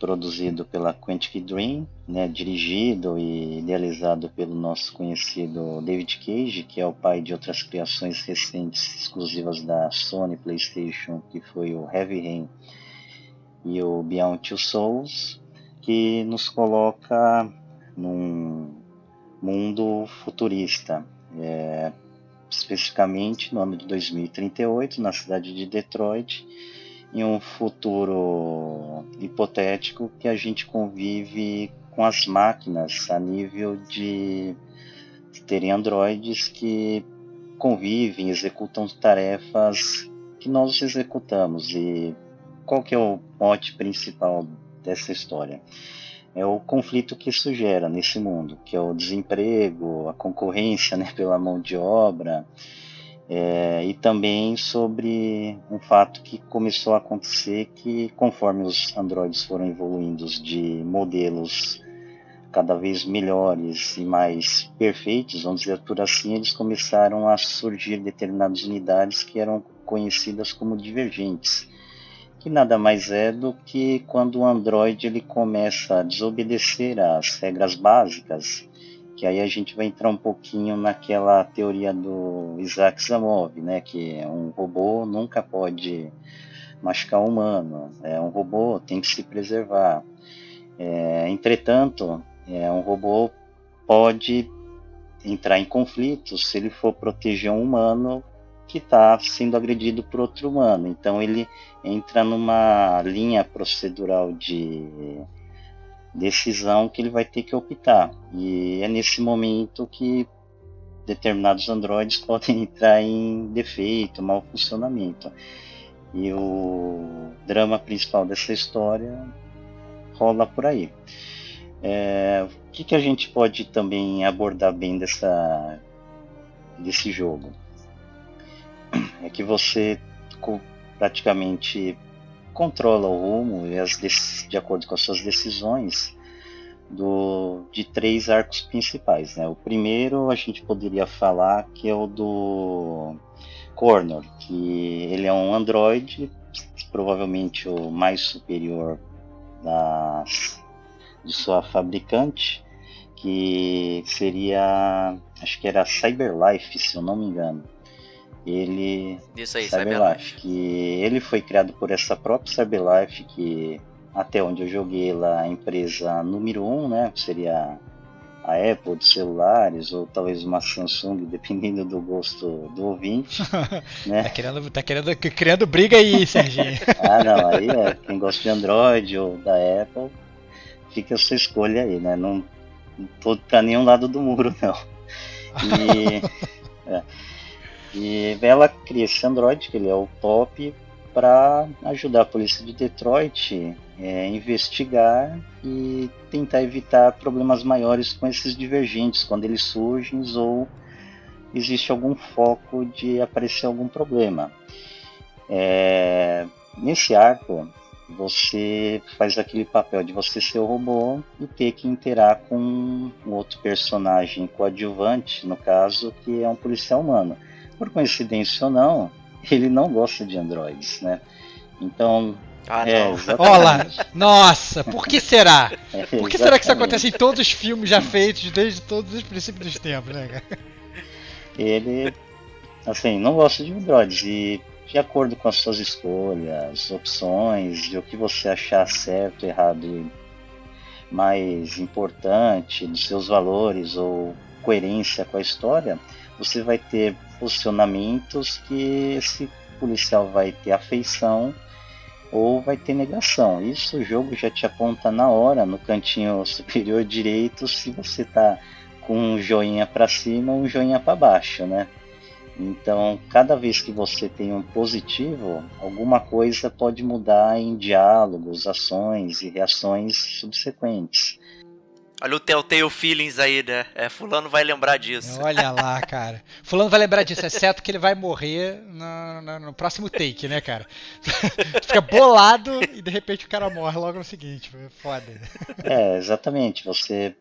produzido pela Quantic Dream, né, dirigido e idealizado pelo nosso conhecido David Cage, que é o pai de outras criações recentes exclusivas da Sony PlayStation, que foi o Heavy Rain e o Beyond Two Souls, que nos coloca num mundo futurista, é, especificamente no ano de 2038, na cidade de Detroit, em um futuro hipotético que a gente convive com as máquinas a nível de terem androides que convivem, executam tarefas que nós executamos. E qual que é o mote principal dessa história? É o conflito que isso gera nesse mundo, que é o desemprego, a concorrência né, pela mão de obra, é, e também sobre um fato que começou a acontecer que conforme os androides foram evoluindo de modelos cada vez melhores e mais perfeitos, vamos dizer por assim, eles começaram a surgir determinadas unidades que eram conhecidas como divergentes, que nada mais é do que quando o androide ele começa a desobedecer às regras básicas que aí a gente vai entrar um pouquinho naquela teoria do Isaac Asimov, né, que um robô nunca pode machucar um humano, é um robô tem que se preservar. É, entretanto, é, um robô pode entrar em conflito se ele for proteger um humano que está sendo agredido por outro humano. Então ele entra numa linha procedural de decisão que ele vai ter que optar. E é nesse momento que determinados androides podem entrar em defeito, mau funcionamento. E o drama principal dessa história rola por aí. É, o que, que a gente pode também abordar bem dessa, desse jogo? É que você praticamente controla o rumo e as de acordo com as suas decisões do, de três arcos principais. Né? O primeiro a gente poderia falar que é o do Cornor, que ele é um androide, provavelmente o mais superior das, de sua fabricante, que seria, acho que era Cyberlife, se eu não me engano. Ele Isso aí, Cyberlife, que ele foi criado por essa própria Cyberlife que até onde eu joguei lá a empresa número um, né? Seria a Apple de celulares ou talvez uma Samsung, dependendo do gosto do ouvinte. né? Tá querendo, tá querendo criando briga aí, Serginho. ah, não, aí é quem gosta de Android ou da Apple, fica a sua escolha aí, né? Não, não tô pra nenhum lado do muro, não. E, é, e ela cria esse Android, que ele é o top, para ajudar a polícia de Detroit é, investigar e tentar evitar problemas maiores com esses divergentes quando eles surgem ou existe algum foco de aparecer algum problema. É, nesse arco, você faz aquele papel de você ser o robô e ter que interar com um outro personagem coadjuvante, no caso, que é um policial humano. Por coincidência ou não, ele não gosta de androids, né? Então. Ah, é, Olá! Nossa, por que será? É, por que será que isso acontece em todos os filmes já feitos desde todos os princípios dos tempos, né, cara? Ele, assim, não gosta de androids e de acordo com as suas escolhas, opções, e o que você achar certo, errado e mais importante dos seus valores ou coerência com a história, você vai ter posicionamentos que esse policial vai ter afeição ou vai ter negação. Isso o jogo já te aponta na hora, no cantinho superior direito, se você tá com um joinha para cima ou um joinha para baixo, né? Então, cada vez que você tem um positivo, alguma coisa pode mudar em diálogos, ações e reações subsequentes. Olha o Telltale Feelings aí, né? É, fulano vai lembrar disso. Olha lá, cara. Fulano vai lembrar disso, exceto que ele vai morrer no, no, no próximo take, né, cara? Fica bolado e de repente o cara morre logo no seguinte. Foda. É, exatamente. Você.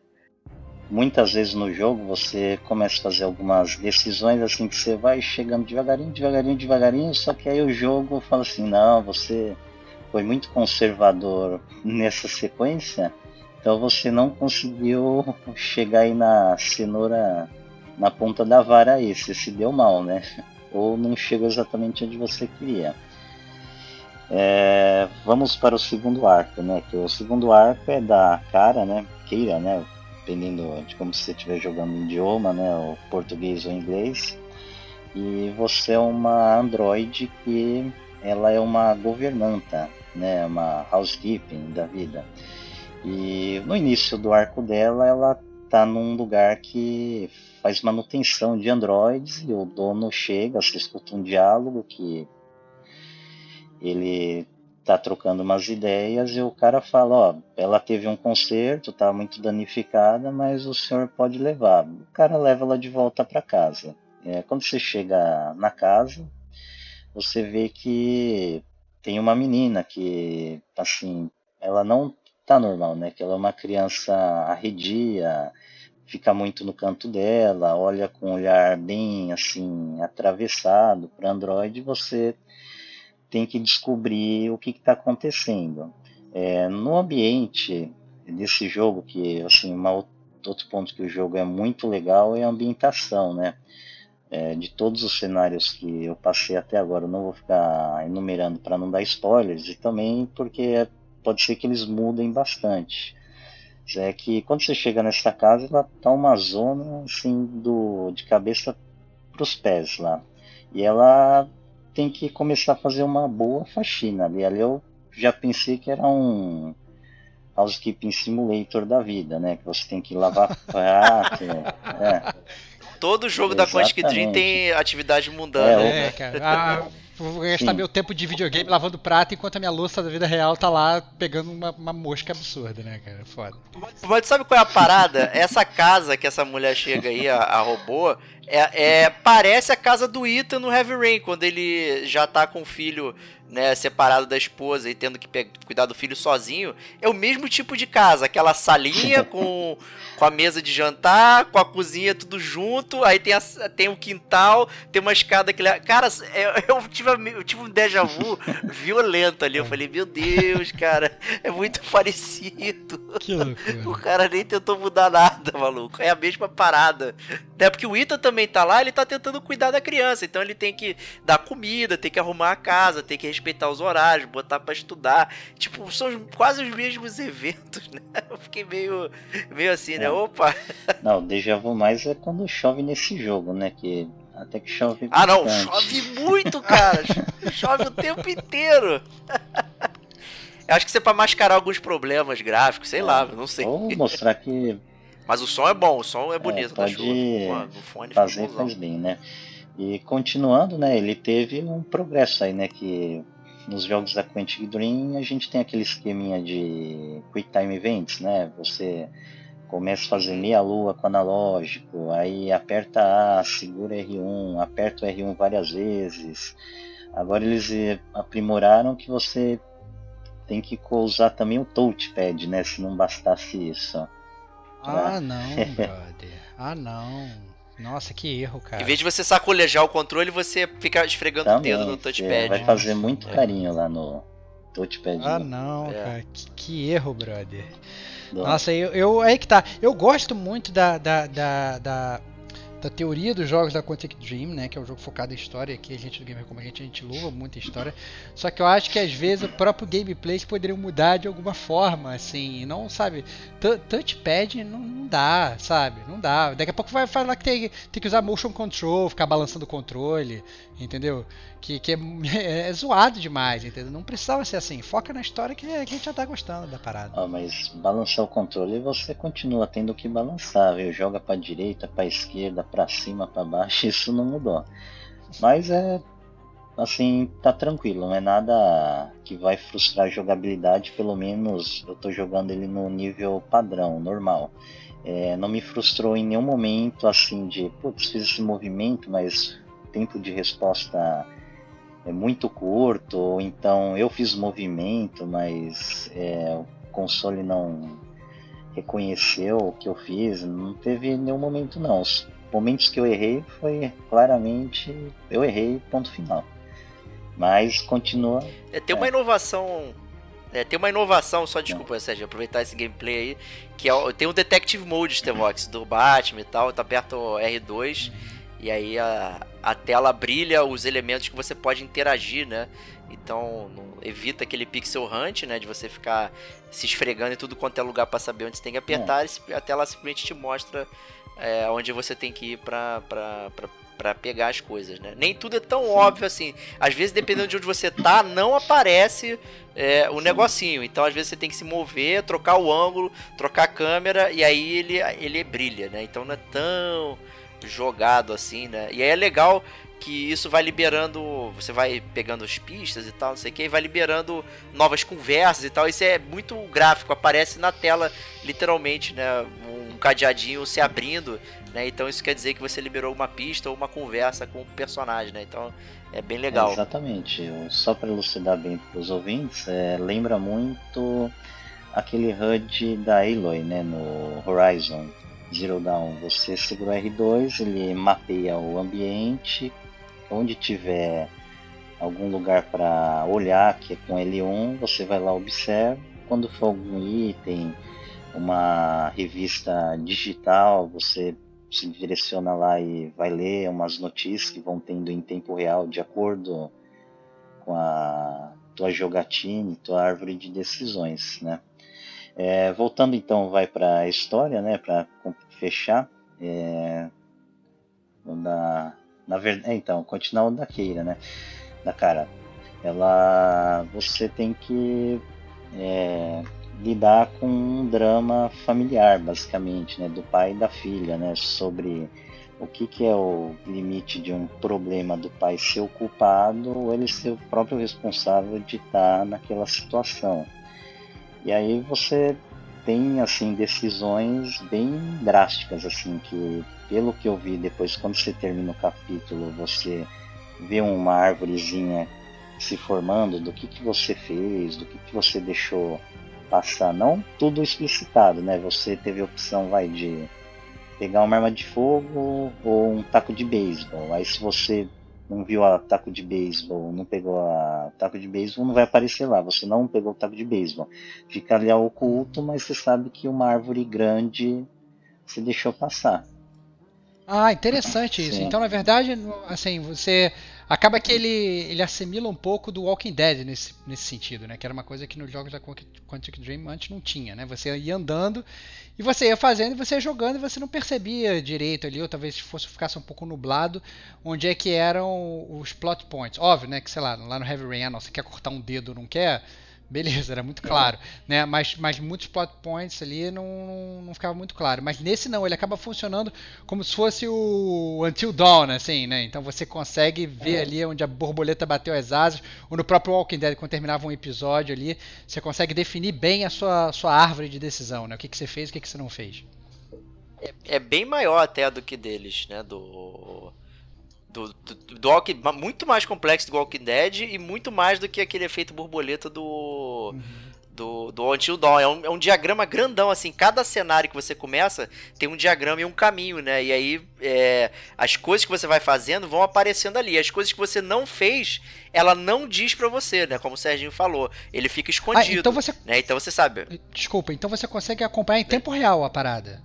Muitas vezes no jogo você começa a fazer algumas decisões assim que você vai chegando devagarinho, devagarinho, devagarinho, só que aí o jogo fala assim, não, você foi muito conservador nessa sequência então você não conseguiu chegar aí na cenoura na ponta da vara aí, você se deu mal, né? Ou não chegou exatamente onde você queria. É, vamos para o segundo arco, né? Que o segundo arco é da cara, né? Keira, né? Dependendo de como você estiver jogando o idioma, né? O português ou inglês. E você é uma androide que ela é uma governanta, né? Uma housekeeping da vida. E no início do arco dela, ela tá num lugar que faz manutenção de androides e o dono chega, você escuta um diálogo que ele tá trocando umas ideias e o cara fala, ó, ela teve um concerto, tá muito danificada, mas o senhor pode levar. O cara leva ela de volta para casa. É, quando você chega na casa, você vê que tem uma menina que, assim, ela não tá normal, né? Que ela é uma criança arredia, fica muito no canto dela, olha com um olhar bem assim atravessado para Android, você tem que descobrir o que está acontecendo. É, no ambiente desse jogo, que assim, uma, outro ponto que o jogo é muito legal é a ambientação, né? É, de todos os cenários que eu passei até agora, eu não vou ficar enumerando para não dar spoilers, e também porque pode ser que eles mudem bastante. é que quando você chega nessa casa, ela tá uma zona assim do de cabeça para os pés lá. E ela tem que começar a fazer uma boa faxina ali. Ali eu já pensei que era um housekeeping simulator da vida, né? Que você tem que lavar prato. é. Todo jogo Exatamente. da Quantic Dream tem atividade mundana. É, né? cara. Ah, vou gastar Sim. meu tempo de videogame lavando prato enquanto a minha louça da vida real tá lá pegando uma, uma mosca absurda, né, cara? Foda. Mas sabe qual é a parada? essa casa que essa mulher chega aí, a, a robô, é, é, parece a casa do Ethan no Heavy Rain, quando ele já tá com o filho né, separado da esposa e tendo que cuidar do filho sozinho, é o mesmo tipo de casa, aquela salinha com, com a mesa de jantar, com a cozinha tudo junto, aí tem, a, tem o quintal, tem uma escada que... Cara, é, eu tive, eu tive um déjà vu violento ali, eu falei, meu Deus, cara, é muito parecido. Que loucura. O cara nem tentou mudar nada, maluco, é a mesma parada. É porque o Ita também tá lá, ele tá tentando cuidar da criança, então ele tem que dar comida, tem que arrumar a casa, tem que respeitar os horários, botar para estudar. Tipo, são quase os mesmos eventos, né? Eu fiquei meio, meio assim, né? é. né? Opa! Não, o déjà vu mais é quando chove nesse jogo, né? Que até que chove. Ah, não, chove muito, cara! chove o tempo inteiro! Eu acho que isso é pra mascarar alguns problemas gráficos, sei é. lá, não sei. Ou mostrar que. Mas o som é bom, o som é bonito é, pode da chuva. fone fazer faz bem, né? E continuando, né, ele teve um progresso aí, né, que nos jogos da Quantic Dream a gente tem aquele esqueminha de Quick Time Events, né, você começa a fazer meia lua com analógico, aí aperta A, segura R1, aperta o R1 várias vezes. Agora eles aprimoraram que você tem que usar também o touchpad, né, se não bastasse isso. Ah, não, brother. Ah, não. Nossa, que erro, cara. Em vez de você sacolejar o controle, você fica esfregando Também, o dedo no touchpad. Vai fazer muito é. carinho lá no touchpad. Ah, não, é. cara. Que, que, erro, brother. Nossa, eu, eu, aí que tá. Eu gosto muito da, da, da, da da teoria dos jogos da Quantic Dream, né, que é um jogo focado em história, que a gente do Gamer como a gente, a gente louva muito a história. Só que eu acho que às vezes o próprio gameplay poderiam mudar de alguma forma, assim, não, sabe, touchpad não, não dá, sabe? Não dá. Daqui a pouco vai falar que tem, tem que usar motion control, ficar balançando o controle, entendeu? Que, que é, é, é, zoado demais, entendeu? Não precisava ser assim. Foca na história que, que a gente já tá gostando da parada. Ah, mas balançar o controle você continua tendo que balançar, viu? Joga pra direita, pra esquerda, pra cima, pra baixo, isso não mudou. Mas é. Assim, tá tranquilo, não é nada que vai frustrar a jogabilidade, pelo menos eu tô jogando ele no nível padrão, normal. É, não me frustrou em nenhum momento assim de, putz, fiz esse movimento, mas tempo de resposta é muito curto, ou então eu fiz movimento, mas é, o console não reconheceu o que eu fiz, não teve nenhum momento não. Os momentos que eu errei foi claramente eu errei, ponto final. Mas continua. É, tem uma é. inovação. É, tem uma inovação, só desculpa, não. Sérgio, aproveitar esse gameplay aí, que é, tem o Detective Mode Stevox do Batman e tal, tá perto R2. E aí a, a tela brilha os elementos que você pode interagir, né? Então evita aquele pixel hunt, né? De você ficar se esfregando em tudo quanto é lugar para saber onde você tem que apertar. É. A tela simplesmente te mostra é, onde você tem que ir pra, pra pegar as coisas, né? Nem tudo é tão Sim. óbvio assim. Às vezes, dependendo de onde você tá, não aparece é, o negocinho. Então, às vezes, você tem que se mover, trocar o ângulo, trocar a câmera e aí ele, ele brilha, né? Então não é tão jogado assim, né? E aí é legal que isso vai liberando, você vai pegando as pistas e tal, não sei o que, e vai liberando novas conversas e tal. Isso é muito gráfico, aparece na tela literalmente, né? Um cadeadinho se abrindo, né? Então isso quer dizer que você liberou uma pista ou uma conversa com o personagem, né? Então é bem legal. É, exatamente. Só para elucidar bem para os ouvintes, é, lembra muito aquele HUD da Aloy, né? No Horizon Zero Dawn, você segura o R2, ele mapeia o ambiente, onde tiver algum lugar para olhar, que é com L1, você vai lá observa. Quando for algum item, uma revista digital, você se direciona lá e vai ler umas notícias que vão tendo em tempo real de acordo com a tua jogatina, tua árvore de decisões, né? É, voltando então, vai para a história, né? Para fechar. É, da, na verdade, é, então, continuar o da Keira, né? Da cara. Ela, você tem que é, lidar com um drama familiar, basicamente, né? Do pai e da filha, né? Sobre o que, que é o limite de um problema do pai ser o culpado ou ele ser o próprio responsável de estar naquela situação. E aí você tem assim decisões bem drásticas assim que pelo que eu vi depois quando você termina o capítulo você vê uma árvorezinha se formando do que, que você fez, do que, que você deixou passar, não tudo explicitado, né? Você teve a opção vai de pegar uma arma de fogo ou um taco de beisebol. Aí se você não viu a taco de beisebol, não pegou a taco de beisebol, não vai aparecer lá. Você não pegou o taco de beisebol. Fica ali oculto, mas você sabe que uma árvore grande se deixou passar. Ah, interessante isso. Sim. Então, na verdade, assim, você acaba que ele, ele assimila um pouco do Walking Dead nesse, nesse sentido, né? Que era uma coisa que nos jogos da Quantic Dream antes não tinha, né? Você ia andando e você ia fazendo e você ia jogando e você não percebia direito ali, ou talvez fosse ficasse um pouco nublado, onde é que eram os plot points. Óbvio, né? Que sei lá, lá no Heavy Rain, ah, não, você quer cortar um dedo, não quer? Beleza, era muito claro, né? Mas, mas muitos plot points ali não, não ficava muito claro. Mas nesse não, ele acaba funcionando como se fosse o Until Dawn, assim, né? Então você consegue ver é. ali onde a borboleta bateu as asas, ou no próprio Walking Dead, quando terminava um episódio ali, você consegue definir bem a sua, sua árvore de decisão, né? O que, que você fez, o que, que você não fez. É, é bem maior até do que deles, né? Do do, do, do Walking, muito mais complexo do Walking Dead e muito mais do que aquele efeito borboleta do. Uhum. Do, do Until Dawn. É um, é um diagrama grandão, assim. Cada cenário que você começa tem um diagrama e um caminho, né? E aí é, as coisas que você vai fazendo vão aparecendo ali. As coisas que você não fez, ela não diz para você, né? Como o Serginho falou. Ele fica escondido. Ah, então você. Né? Então você sabe. Desculpa, então você consegue acompanhar em tempo real a parada.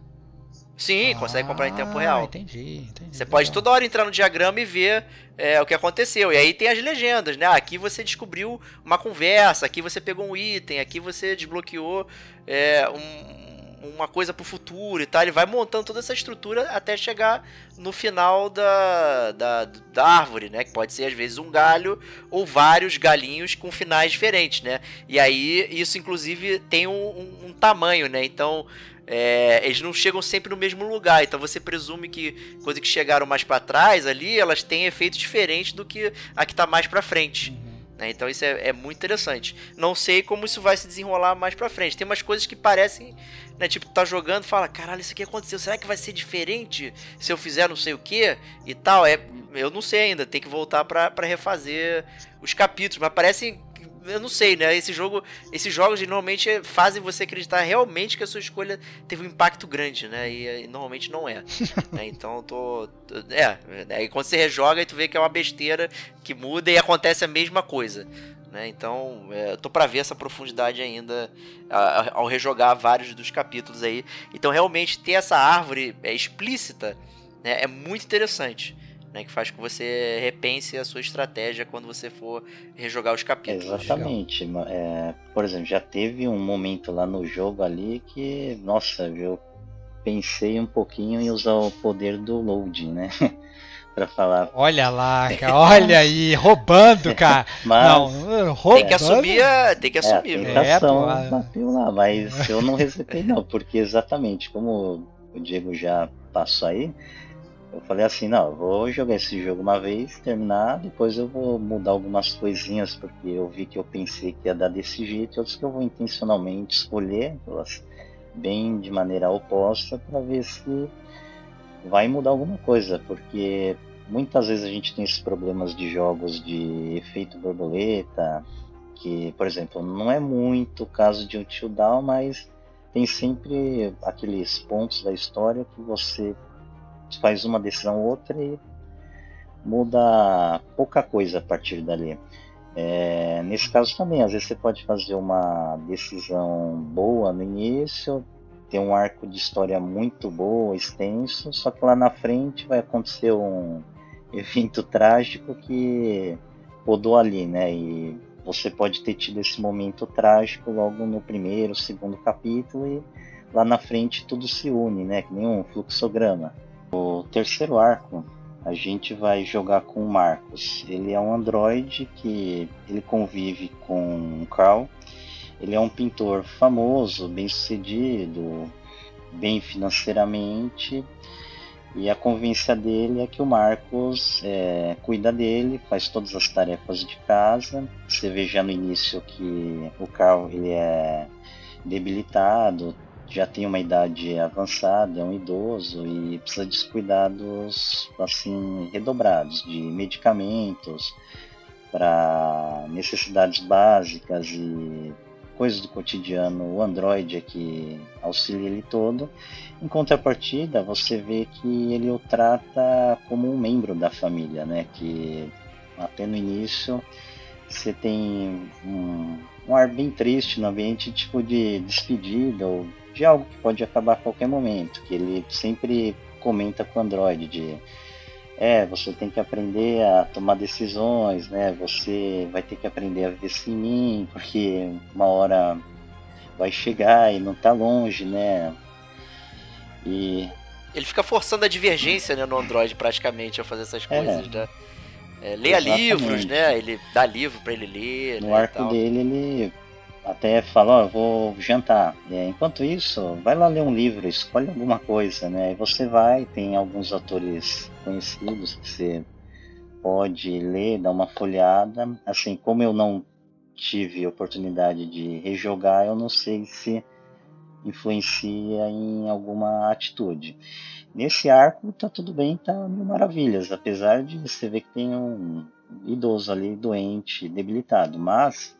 Sim, ah, consegue comprar em tempo real. Entendi, entendi. Você pode toda hora entrar no diagrama e ver é, o que aconteceu. E aí tem as legendas, né? Aqui você descobriu uma conversa, aqui você pegou um item, aqui você desbloqueou é, um, uma coisa pro futuro e tal. Ele vai montando toda essa estrutura até chegar no final da, da, da árvore, né? Que pode ser às vezes um galho ou vários galinhos com finais diferentes, né? E aí isso inclusive tem um, um, um tamanho, né? Então é, eles não chegam sempre no mesmo lugar. Então você presume que coisas que chegaram mais para trás ali, elas têm efeitos diferentes do que a que tá mais para frente. Uhum. Né? Então isso é, é, muito interessante. Não sei como isso vai se desenrolar mais pra frente. Tem umas coisas que parecem, né? Tipo, tá jogando fala, caralho, isso aqui aconteceu. Será que vai ser diferente se eu fizer não sei o que e tal? É, eu não sei ainda. Tem que voltar para refazer os capítulos. Mas parecem eu não sei, né? Esse jogo, esses jogos normalmente fazem você acreditar realmente que a sua escolha teve um impacto grande, né? E, e normalmente não é. né? Então eu tô. É, aí quando você rejoga, aí tu vê que é uma besteira que muda e acontece a mesma coisa. Né? Então, é, eu tô para ver essa profundidade ainda ao rejogar vários dos capítulos aí. Então, realmente ter essa árvore é, explícita né, é muito interessante né, que faz com que você repense a sua estratégia quando você for rejogar os capítulos. Exatamente. É, por exemplo, já teve um momento lá no jogo ali que, nossa, eu pensei um pouquinho em usar o poder do loading, né? para falar. Olha lá, cara, olha aí, roubando, cara. Mas, não, roubando. Tem que assumir, a, tem que assumir. É, a tentação é, bateu lá, mas eu não resetei não, porque exatamente como o Diego já passou aí, eu falei assim, não, vou jogar esse jogo uma vez, terminar, depois eu vou mudar algumas coisinhas, porque eu vi que eu pensei que ia dar desse jeito, outros que eu vou intencionalmente escolher, elas bem de maneira oposta, para ver se vai mudar alguma coisa, porque muitas vezes a gente tem esses problemas de jogos de efeito borboleta, que, por exemplo, não é muito o caso de um Until Down, mas tem sempre aqueles pontos da história que você faz uma decisão ou outra e muda pouca coisa a partir dali. É, nesse caso também, às vezes você pode fazer uma decisão boa no início, ter um arco de história muito boa, extenso, só que lá na frente vai acontecer um evento trágico que rodou ali, né? E você pode ter tido esse momento trágico logo no primeiro, segundo capítulo e lá na frente tudo se une, né? Que nem um fluxograma. O terceiro arco a gente vai jogar com o Marcos. Ele é um androide que ele convive com o Carl. Ele é um pintor famoso, bem sucedido, bem financeiramente. E a convivência dele é que o Marcos é, cuida dele, faz todas as tarefas de casa. Você vê já no início que o Carl ele é debilitado, já tem uma idade avançada, é um idoso e precisa de cuidados assim redobrados de medicamentos para necessidades básicas e coisas do cotidiano. O Android é que auxilia ele todo. Em contrapartida, você vê que ele o trata como um membro da família, né? Que até no início você tem um, um ar bem triste no ambiente, tipo de despedida ou de algo que pode acabar a qualquer momento, que ele sempre comenta com o Android de é, você tem que aprender a tomar decisões, né? Você vai ter que aprender a viver sem mim, porque uma hora vai chegar e não tá longe, né? E ele fica forçando a divergência né, no Android praticamente a fazer essas é. coisas, é. né? É, leia Exatamente. livros, né? Ele dá livro para ele ler. No né, arco dele, ele até fala, ó, oh, eu vou jantar. É, enquanto isso, vai lá ler um livro, escolhe alguma coisa, né? E você vai, tem alguns autores conhecidos que você pode ler, dar uma folhada. Assim, como eu não tive oportunidade de rejogar, eu não sei se influencia em alguma atitude. Nesse arco tá tudo bem, tá mil maravilhas, apesar de você ver que tem um idoso ali doente, debilitado, mas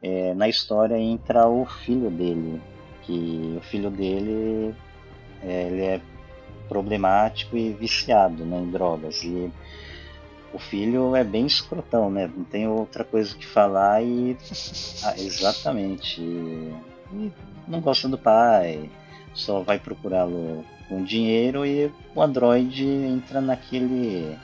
é, na história entra o filho dele, que o filho dele é, ele é problemático e viciado né, em drogas. E o filho é bem escrotão, né? Não tem outra coisa que falar e. Ah, exatamente. E não gosta do pai, só vai procurá-lo com dinheiro e o Android entra naquele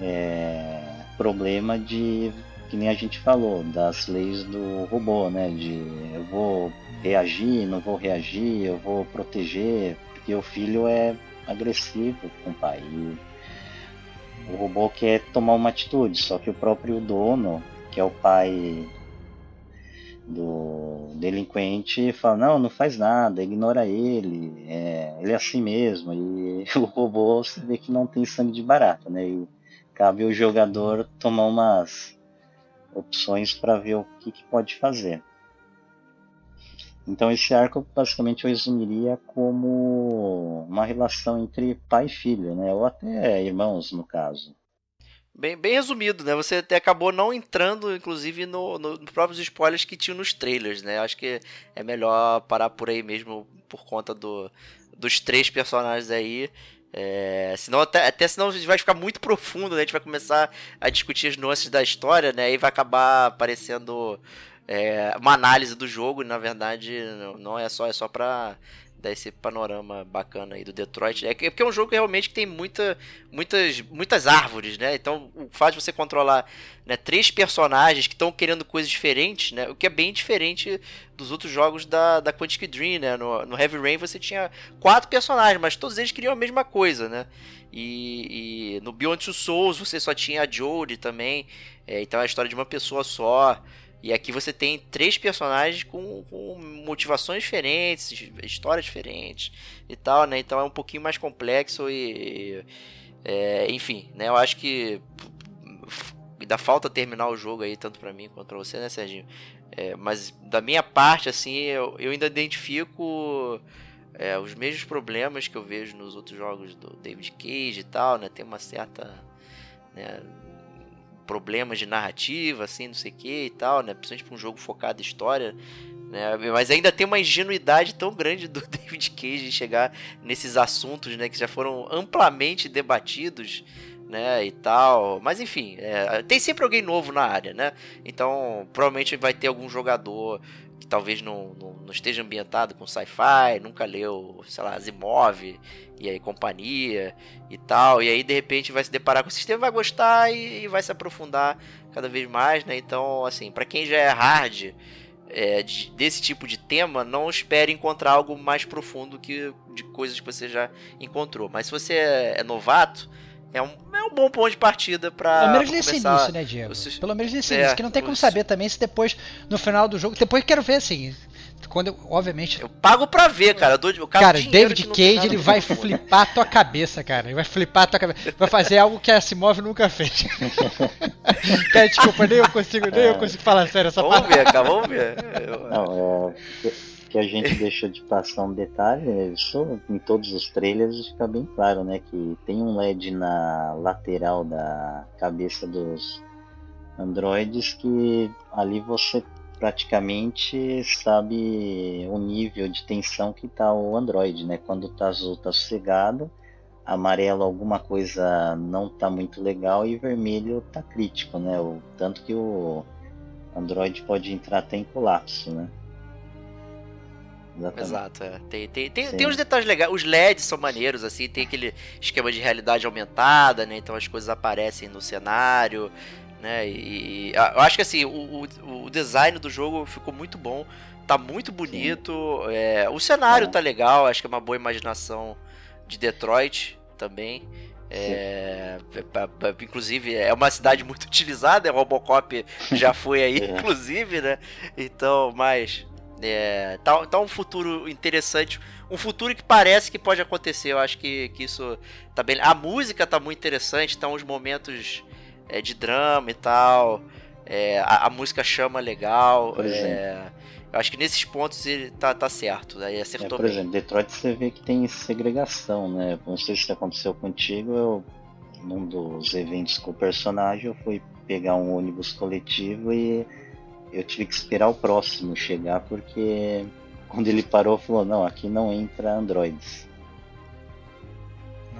é, problema de que nem a gente falou, das leis do robô, né? De eu vou reagir, não vou reagir, eu vou proteger, porque o filho é agressivo com o pai. E o robô quer tomar uma atitude, só que o próprio dono, que é o pai do delinquente, fala: Não, não faz nada, ignora ele, é, ele é assim mesmo. E o robô você vê que não tem sangue de barata, né? E cabe o jogador tomar umas opções para ver o que, que, pode fazer. Então esse arco basicamente eu resumiria como uma relação entre pai e filho, né? Ou até irmãos no caso. Bem, bem resumido, né? Você até acabou não entrando, inclusive, no, no, nos próprios spoilers que tinham nos trailers, né? Acho que é melhor parar por aí mesmo por conta do, dos três personagens aí. É, senão até, até senão vai ficar muito profundo, né? A gente vai começar a discutir as nuances da história, né? E vai acabar aparecendo é, uma análise do jogo, e na verdade não é só, é só pra dar esse panorama bacana aí do Detroit. É, é porque é um jogo realmente que tem muita, muitas, muitas árvores, né? Então o fato de você controlar né, três personagens que estão querendo coisas diferentes, né? O que é bem diferente dos outros jogos da, da Quantic Dream, né? No, no Heavy Rain você tinha quatro personagens, mas todos eles queriam a mesma coisa, né? E, e no Beyond Two Souls você só tinha a Jodie também, é, então é a história de uma pessoa só. E aqui você tem três personagens com, com, motivações diferentes, histórias diferentes e tal, né? Então é um pouquinho mais complexo e. É, enfim, né? Eu acho que ainda falta terminar o jogo aí, tanto para mim quanto pra você, né, Serginho? É, mas da minha parte, assim, eu, eu ainda identifico é, os mesmos problemas que eu vejo nos outros jogos do David Cage e tal, né? Tem uma certa. Né, problemas de narrativa, assim, não sei o que e tal, né? Principalmente pra um jogo focado em história. Né? Mas ainda tem uma ingenuidade tão grande do David Cage de chegar nesses assuntos, né? Que já foram amplamente debatidos, né? E tal. Mas enfim, é, tem sempre alguém novo na área, né? Então, provavelmente vai ter algum jogador que talvez não, não, não esteja ambientado com sci-fi, nunca leu, sei lá, Asimov e aí companhia e tal, e aí de repente vai se deparar com o sistema, vai gostar e, e vai se aprofundar cada vez mais, né? Então, assim, para quem já é hard é, de, desse tipo de tema, não espere encontrar algo mais profundo que de coisas que você já encontrou. Mas se você é, é novato, é um, é um bom ponto de partida pra. Pelo menos nesse início, né, Diego? Pelo menos nesse é, início, que não tem como saber também se depois, no final do jogo. Depois quero ver assim. Quando eu, obviamente. Eu pago pra ver, cara. Eu dou, eu cara, David Cage, ele vai flipar a tua cabeça, cara. Ele vai flipar a tua cabeça. Vai fazer algo que a Simov nunca fez. cara, desculpa, nem eu consigo, nem eu consigo falar sério essa Vamos ver, cara, vamos ver. Não, é que a gente deixou de passar um detalhe, isso em todos os trailers fica bem claro, né? Que tem um LED na lateral da cabeça dos androides que ali você praticamente sabe o nível de tensão que tá o android, né? Quando tá azul tá sossegado, amarelo alguma coisa não tá muito legal e vermelho tá crítico, né? O tanto que o android pode entrar até em colapso, né? Exatamente. Exato, é. Tem, tem, tem, tem uns detalhes legais. Os LEDs são maneiros, assim, tem aquele esquema de realidade aumentada, né? Então as coisas aparecem no cenário, né? E, eu acho que assim, o, o, o design do jogo ficou muito bom. Tá muito bonito. É, o cenário é. tá legal, acho que é uma boa imaginação de Detroit também. É, é, inclusive é uma cidade muito utilizada, é Robocop já foi aí, é. inclusive, né? Então, mas é, tá, tá um futuro interessante. Um futuro que parece que pode acontecer. Eu acho que, que isso tá bem. A música tá muito interessante, tá uns momentos é, de drama e tal. É, a, a, música chama legal. É, eu acho que nesses pontos ele tá, tá certo. Aí acertou é, por bem. exemplo, Detroit você vê que tem segregação, né? Não sei se aconteceu contigo. Eu, num dos eventos com o personagem, eu fui pegar um ônibus coletivo e eu tive que esperar o próximo chegar porque quando ele parou falou não aqui não entra androids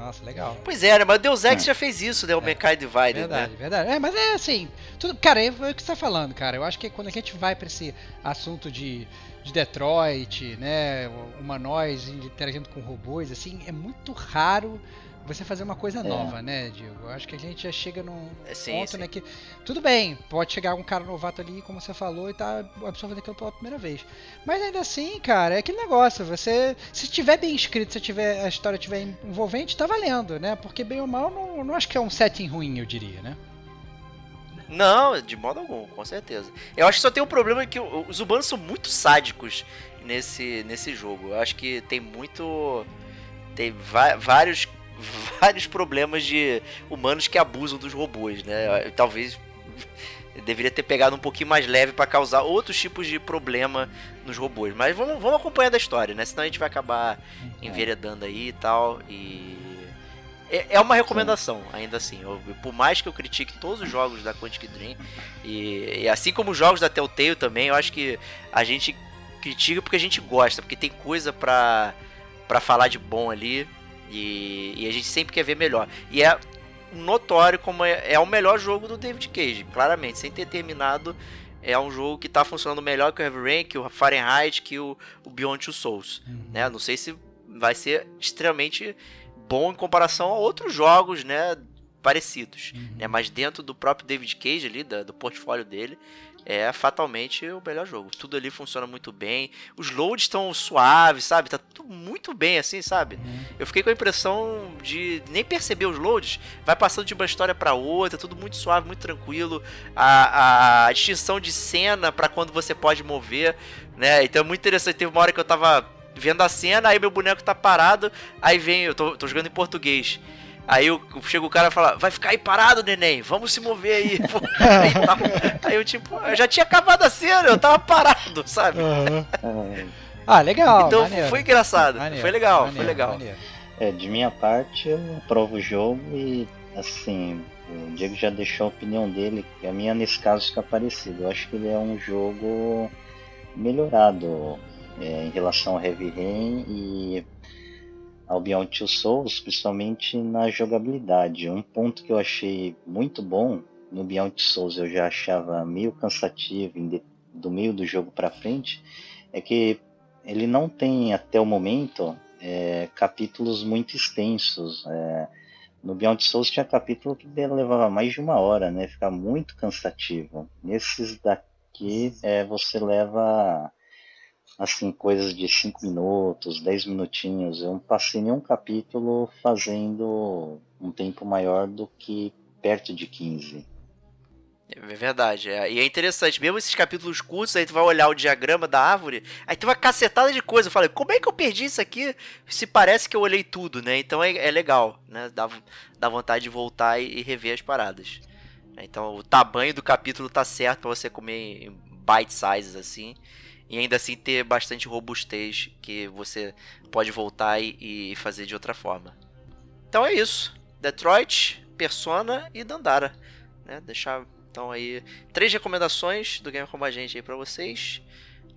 nossa, legal. Pois é, né? Mas o Deus Ex é. já fez isso, né? O é. Mankind Divided, verdade, né? Verdade, É, mas é assim, tudo, cara, é, o que você tá falando, cara. Eu acho que quando a gente vai para esse assunto de, de Detroit, né, humanoides interagindo com robôs, assim, é muito raro você fazer uma coisa é. nova, né, Diego? Eu acho que a gente já chega num é, sim, ponto, sim. né, que tudo bem, pode chegar um cara novato ali, como você falou, e tá absorvendo aquilo pela primeira vez. Mas ainda assim, cara, é aquele negócio, você se tiver bem escrito, se tiver a história tiver envolvente, tá valendo, né? Porque bem ou mal, não, não acho que é um setting ruim, eu diria, né? Não, de modo algum, com certeza. Eu acho que só tem um problema que os humanos são muito sádicos nesse, nesse jogo. Eu acho que tem muito. Tem vários vários problemas de humanos que abusam dos robôs, né? Talvez deveria ter pegado um pouquinho mais leve para causar outros tipos de problema nos robôs. Mas vamos, vamos acompanhar da história, né? Senão a gente vai acabar é. enveredando aí e tal. E. É, é uma recomendação, ainda assim. Eu, por mais que eu critique todos os jogos da Quantic Dream, e, e assim como os jogos da Telltale também, eu acho que a gente critica porque a gente gosta, porque tem coisa pra, pra falar de bom ali. E, e, a gente sempre quer ver melhor. E é notório como é, é, o melhor jogo do David Cage, claramente. Sem ter terminado, é um jogo que está funcionando melhor que o Heavy Rain, que o Fahrenheit, que o, o Beyond Two Souls. Uhum. Né? Não sei se vai ser extremamente bom em comparação a outros jogos, né? Parecidos, uhum. né? Mas dentro do próprio David Cage ali, da, do portfólio dele, é fatalmente o melhor jogo. Tudo ali funciona muito bem. Os loads estão suaves, sabe? Tá tudo muito bem, assim, sabe? Eu fiquei com a impressão de nem perceber os loads. Vai passando de uma história para outra, tudo muito suave, muito tranquilo. A, a distinção de cena para quando você pode mover, né? Então é muito interessante. Teve uma hora que eu tava vendo a cena, aí meu boneco tá parado, aí vem, eu tô, tô jogando em português. Aí eu, chega o cara e fala, vai ficar aí parado, neném, vamos se mover aí. aí, tá, aí, eu tipo, eu já tinha acabado a cena, eu tava parado, sabe? Uhum. ah, legal. Então maneiro. foi engraçado, maneiro, foi legal, maneiro, foi legal. É, de minha parte, eu aprovo o jogo e, assim, o Diego já deixou a opinião dele, que a minha nesse caso fica parecida. Eu acho que ele é um jogo melhorado é, em relação ao Heavy Rain e ao Beyond Two Souls, principalmente na jogabilidade. Um ponto que eu achei muito bom no Beyond Two Souls eu já achava meio cansativo do meio do jogo para frente é que ele não tem até o momento é, capítulos muito extensos. É, no Beyond Souls tinha capítulo que levava mais de uma hora, né? Fica muito cansativo. Nesses daqui é, você leva assim coisas de 5 minutos, 10 minutinhos. Eu não passei nenhum capítulo fazendo um tempo maior do que perto de 15. É verdade. É. E é interessante, mesmo esses capítulos curtos, aí tu vai olhar o diagrama da árvore, aí tem uma cacetada de coisa. Eu falei, como é que eu perdi isso aqui? Se parece que eu olhei tudo, né? Então é, é legal, né? Dá, dá vontade de voltar e, e, rever as paradas. Então o tamanho do capítulo tá certo para você comer em bite sizes assim. E ainda assim ter bastante robustez que você pode voltar e, e fazer de outra forma. Então é isso. Detroit, Persona e Dandara. Né? Deixar então aí, três recomendações do Gamer Como a Gente aí pra vocês,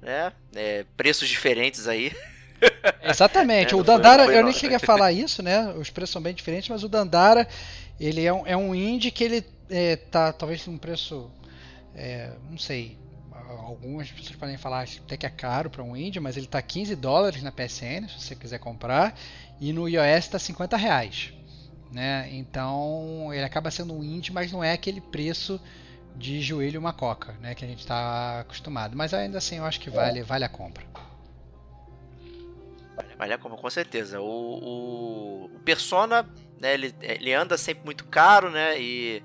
né? É, preços diferentes aí. Exatamente. É, o Dandara, foi, foi eu nem cheguei a falar isso, né? Os preços são bem diferentes, mas o Dandara, ele é um, é um indie que ele é, tá talvez um preço, é, não sei, algumas pessoas podem falar até que é caro para um indie, mas ele tá 15 dólares na PSN, se você quiser comprar, e no iOS tá 50 reais. Né? Então ele acaba sendo um indie, mas não é aquele preço de joelho uma coca, né, que a gente está acostumado. Mas ainda assim eu acho que vale, vale a compra. Vale, vale a compra, com certeza. O, o, o Persona, né, ele, ele anda sempre muito caro, né, e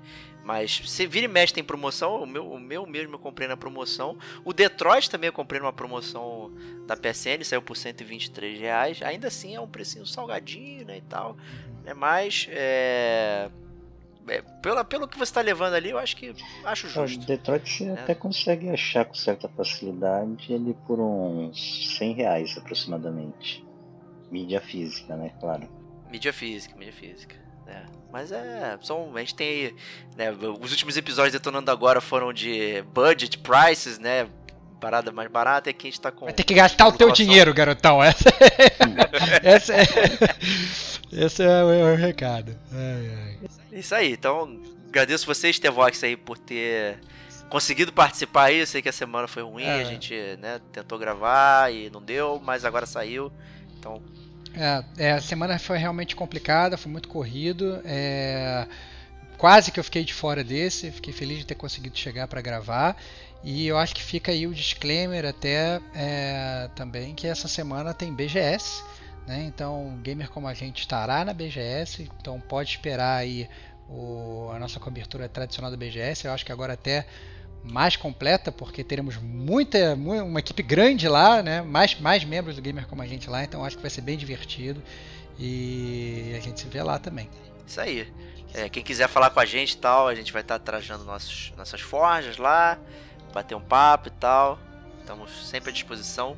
mas se vira e mexe tem promoção, o meu, o meu mesmo eu comprei na promoção. O Detroit também eu comprei numa promoção da PSN, saiu por 123 reais. Ainda assim é um precinho salgadinho, né, e tal. É mais é, é, pelo, pelo que você está levando ali, eu acho que acho justo. O Detroit você é. até consegue achar com certa facilidade ele por uns 100 reais aproximadamente. Mídia física, né? Claro. Mídia física, mídia física. É. Mas é. São, a gente tem. Né, os últimos episódios detonando agora foram de budget prices, né? Parada mais barata e aqui a gente tá com. Vai ter que gastar o teu dinheiro, garotão. Essa é. essa é. Esse é o, é o recado. Ai, ai. Isso aí, então agradeço vocês, Tevox, aí, por ter conseguido participar aí. Eu sei que a semana foi ruim, é. a gente né, tentou gravar e não deu, mas agora saiu. Então. É, é, a semana foi realmente complicada, foi muito corrido. É, quase que eu fiquei de fora desse, fiquei feliz de ter conseguido chegar para gravar. E eu acho que fica aí o disclaimer até é, também que essa semana tem BGS. Né? Então, gamer como a gente estará na BGS, então pode esperar aí o, a nossa cobertura tradicional da BGS. Eu acho que agora até mais completa, porque teremos muita, uma equipe grande lá, né? mais, mais membros do Gamer como a gente lá, então acho que vai ser bem divertido e a gente se vê lá também. Isso aí. É, quem quiser falar com a gente e tal, a gente vai estar trajando nossos, nossas forjas lá, bater um papo e tal. Estamos sempre à disposição.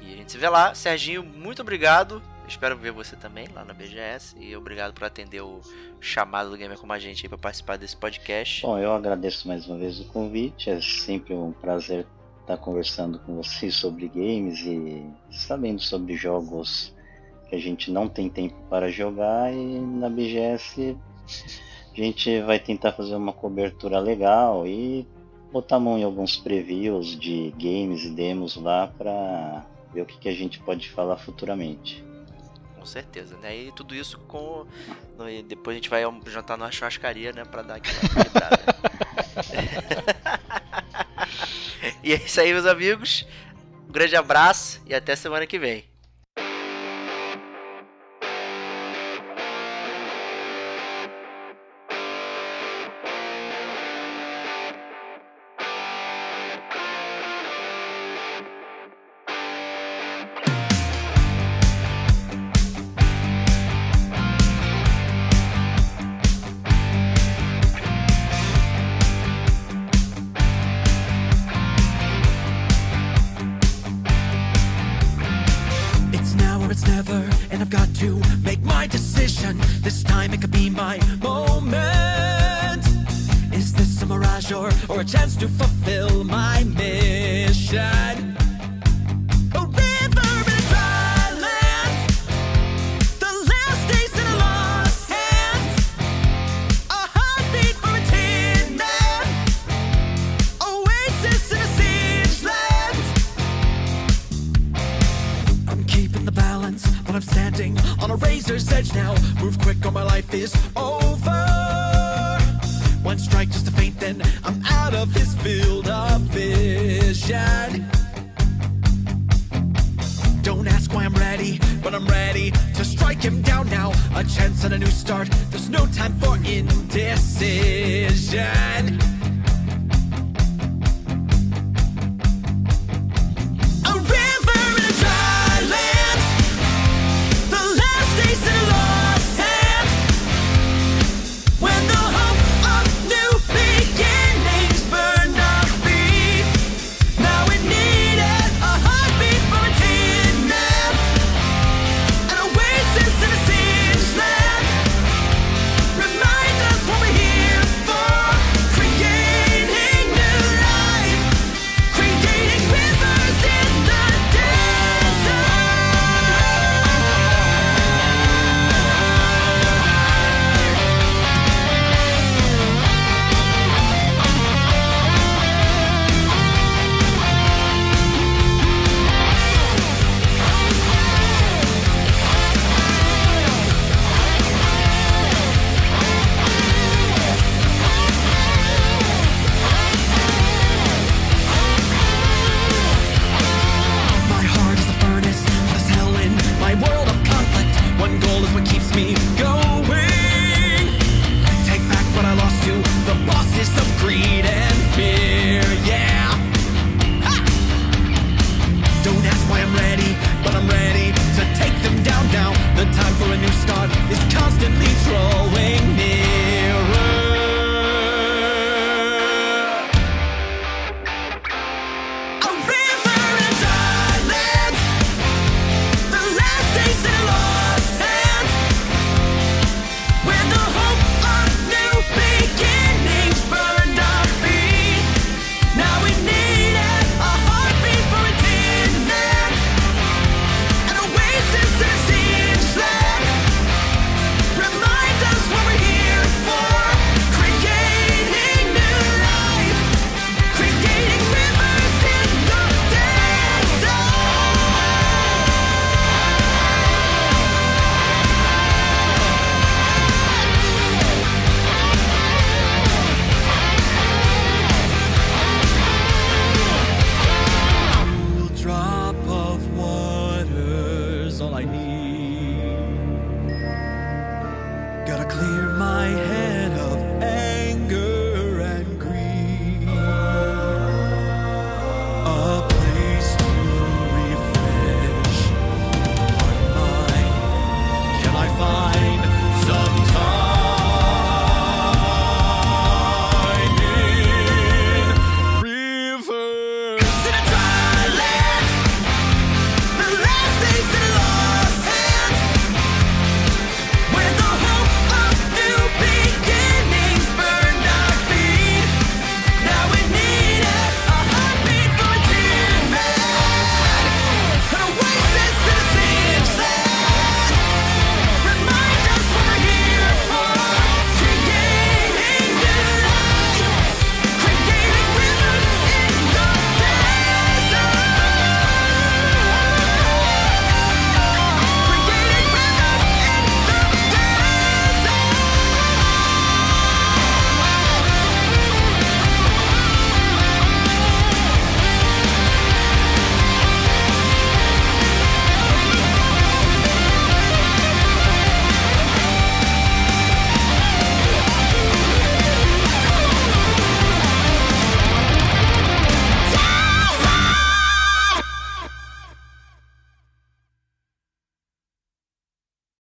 E a gente se vê lá. Serginho, muito obrigado. Espero ver você também lá na BGS. E obrigado por atender o chamado do Gamer Como a gente para participar desse podcast. Bom, eu agradeço mais uma vez o convite. É sempre um prazer estar conversando com vocês sobre games e sabendo sobre jogos que a gente não tem tempo para jogar. E na BGS a gente vai tentar fazer uma cobertura legal e botar a mão em alguns previews de games e demos lá para ver o que, que a gente pode falar futuramente. Com certeza, né? E tudo isso com. E depois a gente vai jantar numa churrascaria, né? Pra dar aquela e é isso aí, meus amigos. Um grande abraço e até semana que vem.